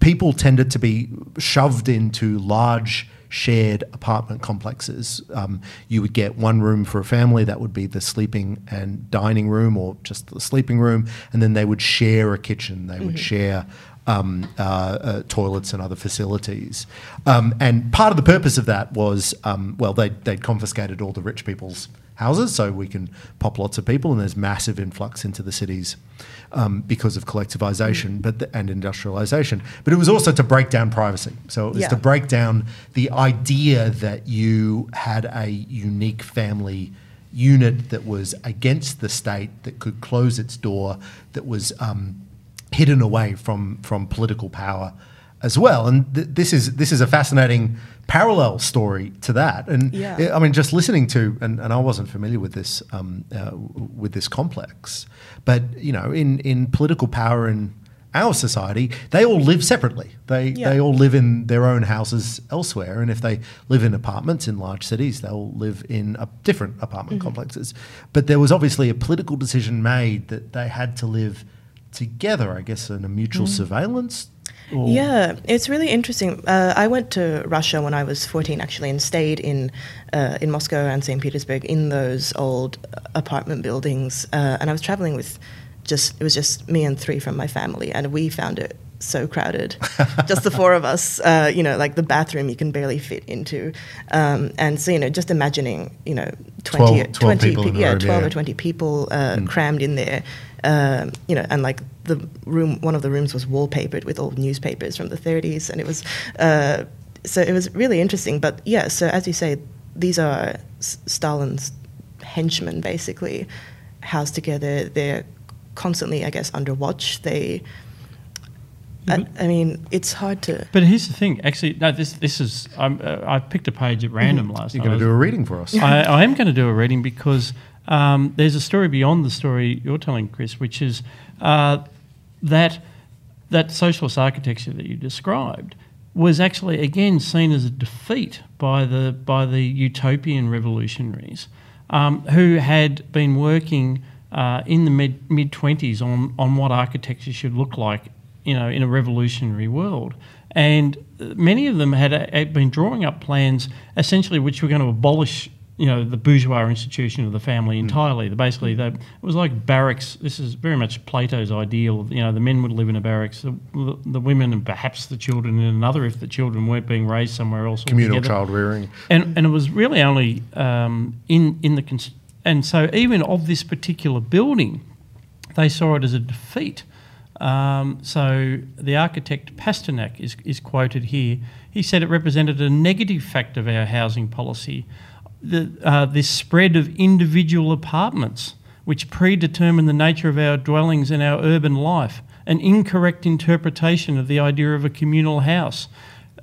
B: people tended to be shoved into large shared apartment complexes. Um, you would get one room for a family, that would be the sleeping and dining room or just the sleeping room, and then they would share a kitchen, they would share um, uh, uh, toilets and other facilities. Um, and part of the purpose of that was, um, well, they'd, they'd confiscated all the rich people's houses so we can pop lots of people, and there's massive influx into the cities um, because of collectivization but the, and industrialization. But it was also to break down privacy. So it was
H: Yeah.
B: to break down the idea that you had a unique family unit that was against the state, that could close its door, that was um, hidden away from from political power as well. And th- this is this is a fascinating parallel story to that. And
H: Yeah.
B: I mean, just listening to and, and I wasn't familiar with this um, uh, with this complex, but you know, in in political power in our society, they all live separately. They
H: Yeah.
B: they all live in their own houses elsewhere, and if they live in apartments in large cities, they'll live in a different apartment
H: Mm-hmm.
B: complexes. But there was obviously a political decision made that they had to live together. I guess in a mutual surveillance. Or-
H: Yeah, it's really interesting. Uh, I went to Russia when I was 14, actually, and stayed in uh, in Moscow and St. Petersburg in those old uh, apartment buildings. Uh, and I was traveling with just it was just me and three from my family, and we found it so crowded, just the four of us. Uh, you know, like the bathroom you can barely fit into, um, and so you know, just imagining you know 20,
B: 12 12 people
H: pe- yeah,
B: room,
H: 12
B: yeah.
H: or 20 people uh, crammed in there. Um, you know, and like the room, one of the rooms was wallpapered with old newspapers from the 30s, and it was uh, so it was really interesting. But yeah, so as you say, these are S- Stalin's henchmen, basically, housed together. They're constantly, I guess, under watch. They, I, I mean, it's hard to.
A: But here's the thing. Actually, no. This this is. I'm, uh, I picked a page at random last
B: You're going to do a reading for us.
A: I, I am going to do a reading because um, there's a story beyond the story you're telling, Chris, which is uh, that that socialist architecture that you described was actually again seen as a defeat by the by the utopian revolutionaries um, who had been working uh, in the mid mid twenties on on what architecture should look like, you know, in a revolutionary world. And uh, many of them had, had been drawing up plans essentially which were going to abolish you know the bourgeois institution of the family entirely. The basically they, it was like barracks. This is very much Plato's ideal. You know, the men would live in a barracks, the, the women and perhaps the children in another if the children weren't being raised somewhere else.
B: Communal
A: altogether.
B: child rearing.
A: And and it was really only um, in in the cons- and so even of this particular building, they saw it as a defeat. Um, so the architect Pasternak is, is quoted here. He said it represented a negative fact of our housing policy, the, uh, this spread of individual apartments, which predetermine the nature of our dwellings and our urban life. An incorrect interpretation of the idea of a communal house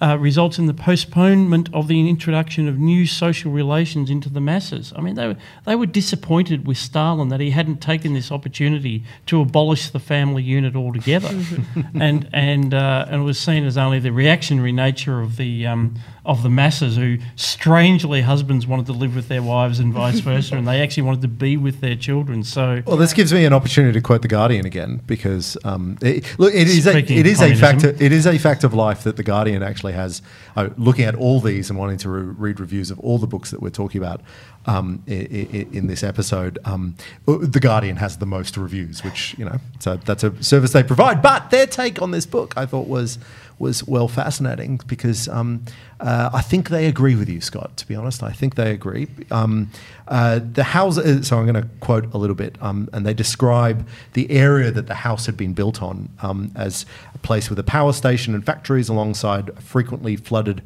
A: uh, results in the postponement of the introduction of new social relations into the masses. I mean, they were, they were disappointed with Stalin that he hadn't taken this opportunity to abolish the family unit altogether, and and uh, and it was seen as only the reactionary nature of the um, of the masses who strangely husbands wanted to live with their wives and vice versa, and they actually wanted to be with their children. So.
B: Well, this gives me an opportunity to quote the Guardian again because um, it, look, it is a, it is a fact it is a fact of life that the Guardian actually has. Uh, looking at all these and wanting to re- read reviews of all the books that we're talking about um, in this episode, um, the Guardian has the most reviews, which you know, so that's a service they provide. But their take on this book, I thought was was well fascinating because um, uh, I think they agree with you, Scott. To be honest, I think they agree. Um, uh, the house. uh, So I'm going to quote a little bit, um, and they describe the area that the house had been built on um, as a place with a power station and factories alongside frequently flooded.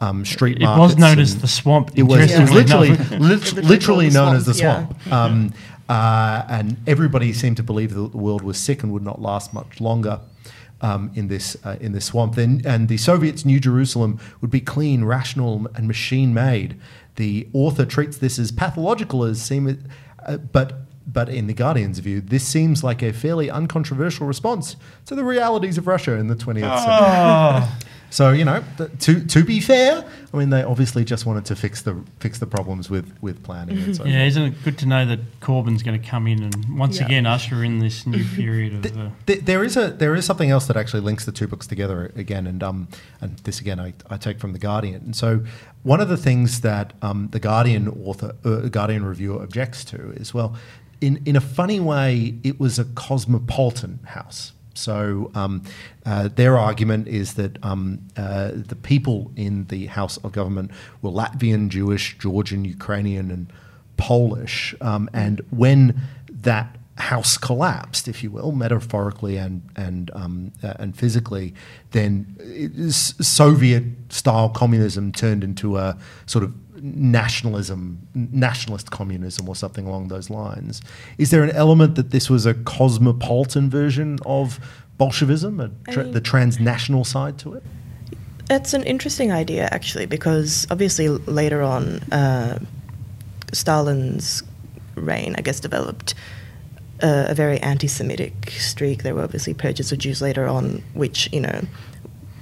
B: Um, street
A: It was known as the swamp,
B: It was, it was literally,
H: Literally
B: literally
H: called the
B: known as the
H: swamp,
B: swamp. Um, uh, and everybody seemed to believe that the world was sick and would not last much longer um, in this uh, in this swamp. Then, and the Soviets' New Jerusalem would be clean, rational, and machine made. The author treats this as pathological, as seem, uh, but. But in the Guardian's view, this seems like a fairly uncontroversial response to the realities of Russia in the 20th century.
A: Oh.
B: So you know, th- to to be fair, I mean they obviously just wanted to fix the fix the problems with with planning. And so
A: Yeah, isn't it good to know that Corbyn's going to come in and once
H: Yeah.
A: again usher in this new period of. Uh,
B: Th- there is a there is something else that actually links the two books together again, and um and this again I, I take from the Guardian. And so one of the things that um, the Guardian author uh, Guardian reviewer objects to is well, in in a funny way, it was a cosmopolitan house. So um, uh, their argument is that um, uh, the people in the House of Government were Latvian, Jewish, Georgian, Ukrainian, and Polish, um, and when that house collapsed, if you will, metaphorically and and um, uh, and physically, then Soviet-style communism turned into a sort of nationalism, nationalist communism, or something along those lines. Is there an element that this was a cosmopolitan version of Bolshevism, a tra-
H: I mean-
B: the transnational side to it?
H: That's an interesting idea, actually, because obviously later on, uh, Stalin's reign, I guess, developed uh, a very anti-Semitic streak. There were obviously purges of Jews later on, which you know,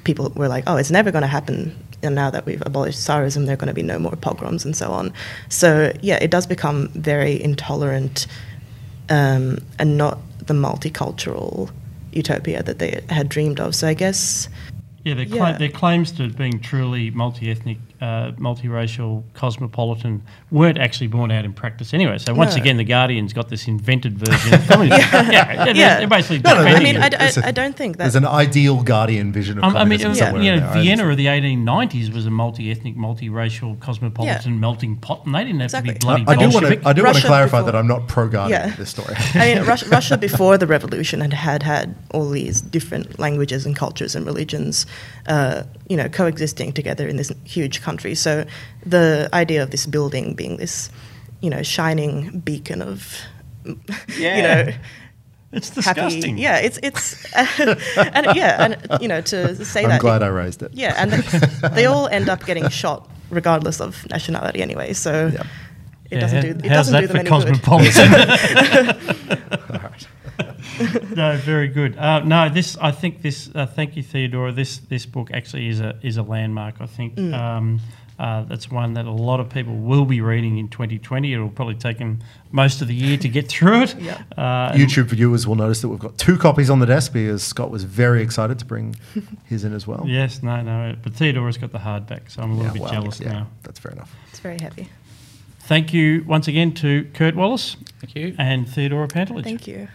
H: people were like, "Oh, it's never going to happen." And now that we've abolished Tsarism, there are going to be no more pogroms and so on. So yeah, it does become very intolerant um, and not the multicultural utopia that they had dreamed of. So I guess
A: Yeah, their, cla-
H: Yeah.
A: their claims to being truly multi-ethnic, uh, multiracial, cosmopolitan weren't actually borne out in practice anyway. So once
H: No.
A: again, the Guardian's got this invented version. of communism. yeah, they're-
H: Yeah.
A: they're basically
B: No, no,
H: I mean,
A: it.
H: I,
B: There's a-
H: I, I don't think that
B: There's an ideal guardian vision of
A: Um, I mean, it was,
H: Yeah.
B: somewhere
A: you
B: in
A: know,
B: there.
A: Vienna of the 1890s was a multi-ethnic, multiracial, cosmopolitan
H: Yeah.
A: melting pot, and they didn't have to be bloody
B: I, I do want to. I do want to clarify
H: before-
B: that I'm not pro guardian
H: Yeah.
B: this story.
H: I mean, Russia, Russia before the revolution had had had all these different languages and cultures and religions, uh, you know, coexisting together in this huge country. So the idea of this building being this, you know, shining beacon of, you know,
A: It's
H: happy.
A: disgusting.
H: Yeah, it's it's, and yeah, and you know, to say
B: I'm
H: that.
B: glad I raised it.
H: Yeah, and they, they all end up getting shot regardless of nationality anyway. So.
B: Yeah.
H: It
A: Yeah,
H: doesn't do. It
A: how's
H: doesn't
A: that
H: do them
A: for
H: any good.
A: cosmopolitan? no, very good. Uh, no, this I think this. Uh, thank you, Theodora. This this book actually is a is a landmark. I think
H: Mm.
A: um, uh, that's one that a lot of people will be reading in 2020. It'll probably take them most of the year to get through it.
H: Yeah.
A: Uh,
B: YouTube viewers will notice that we've got two copies on the desk because Scott was very excited to bring his in as well.
A: Yes, no, no. But Theodora's got the hardback, so I'm a little
B: Yeah,
A: bit
B: well,
A: jealous
B: yeah,
A: now.
B: That's fair enough.
H: It's very heavy.
A: Thank you once again to Kurt Wallace
G: Thank you.
A: and Theodora Pantelich.
H: Thank you.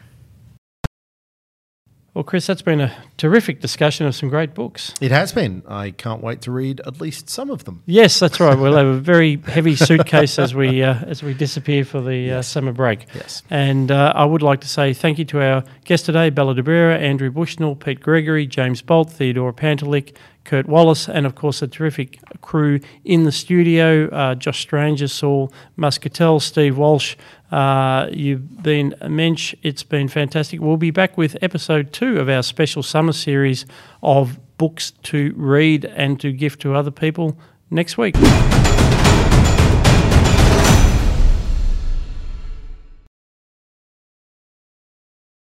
A: Well, Chris, that's been a terrific discussion of some great books.
B: It has been. I can't wait to read at least some of them.
A: Yes, that's right. We'll have a very heavy suitcase as we uh, as we disappear for the uh, summer break.
B: Yes.
A: And uh, I would like to say thank you to our guests today, Bella d'Abrera, Andrew Bushnell, Pete Gregory, James Bolt, Theodore Pantelich, Kurt Wallace, and of course a terrific crew in the studio, uh, Josh Stranger, Saul Muscatel, Steve Walsh. Uh, you've been a mensch. It's been fantastic. We'll be back with episode two of our special summer series of books to read and to gift to other people next week.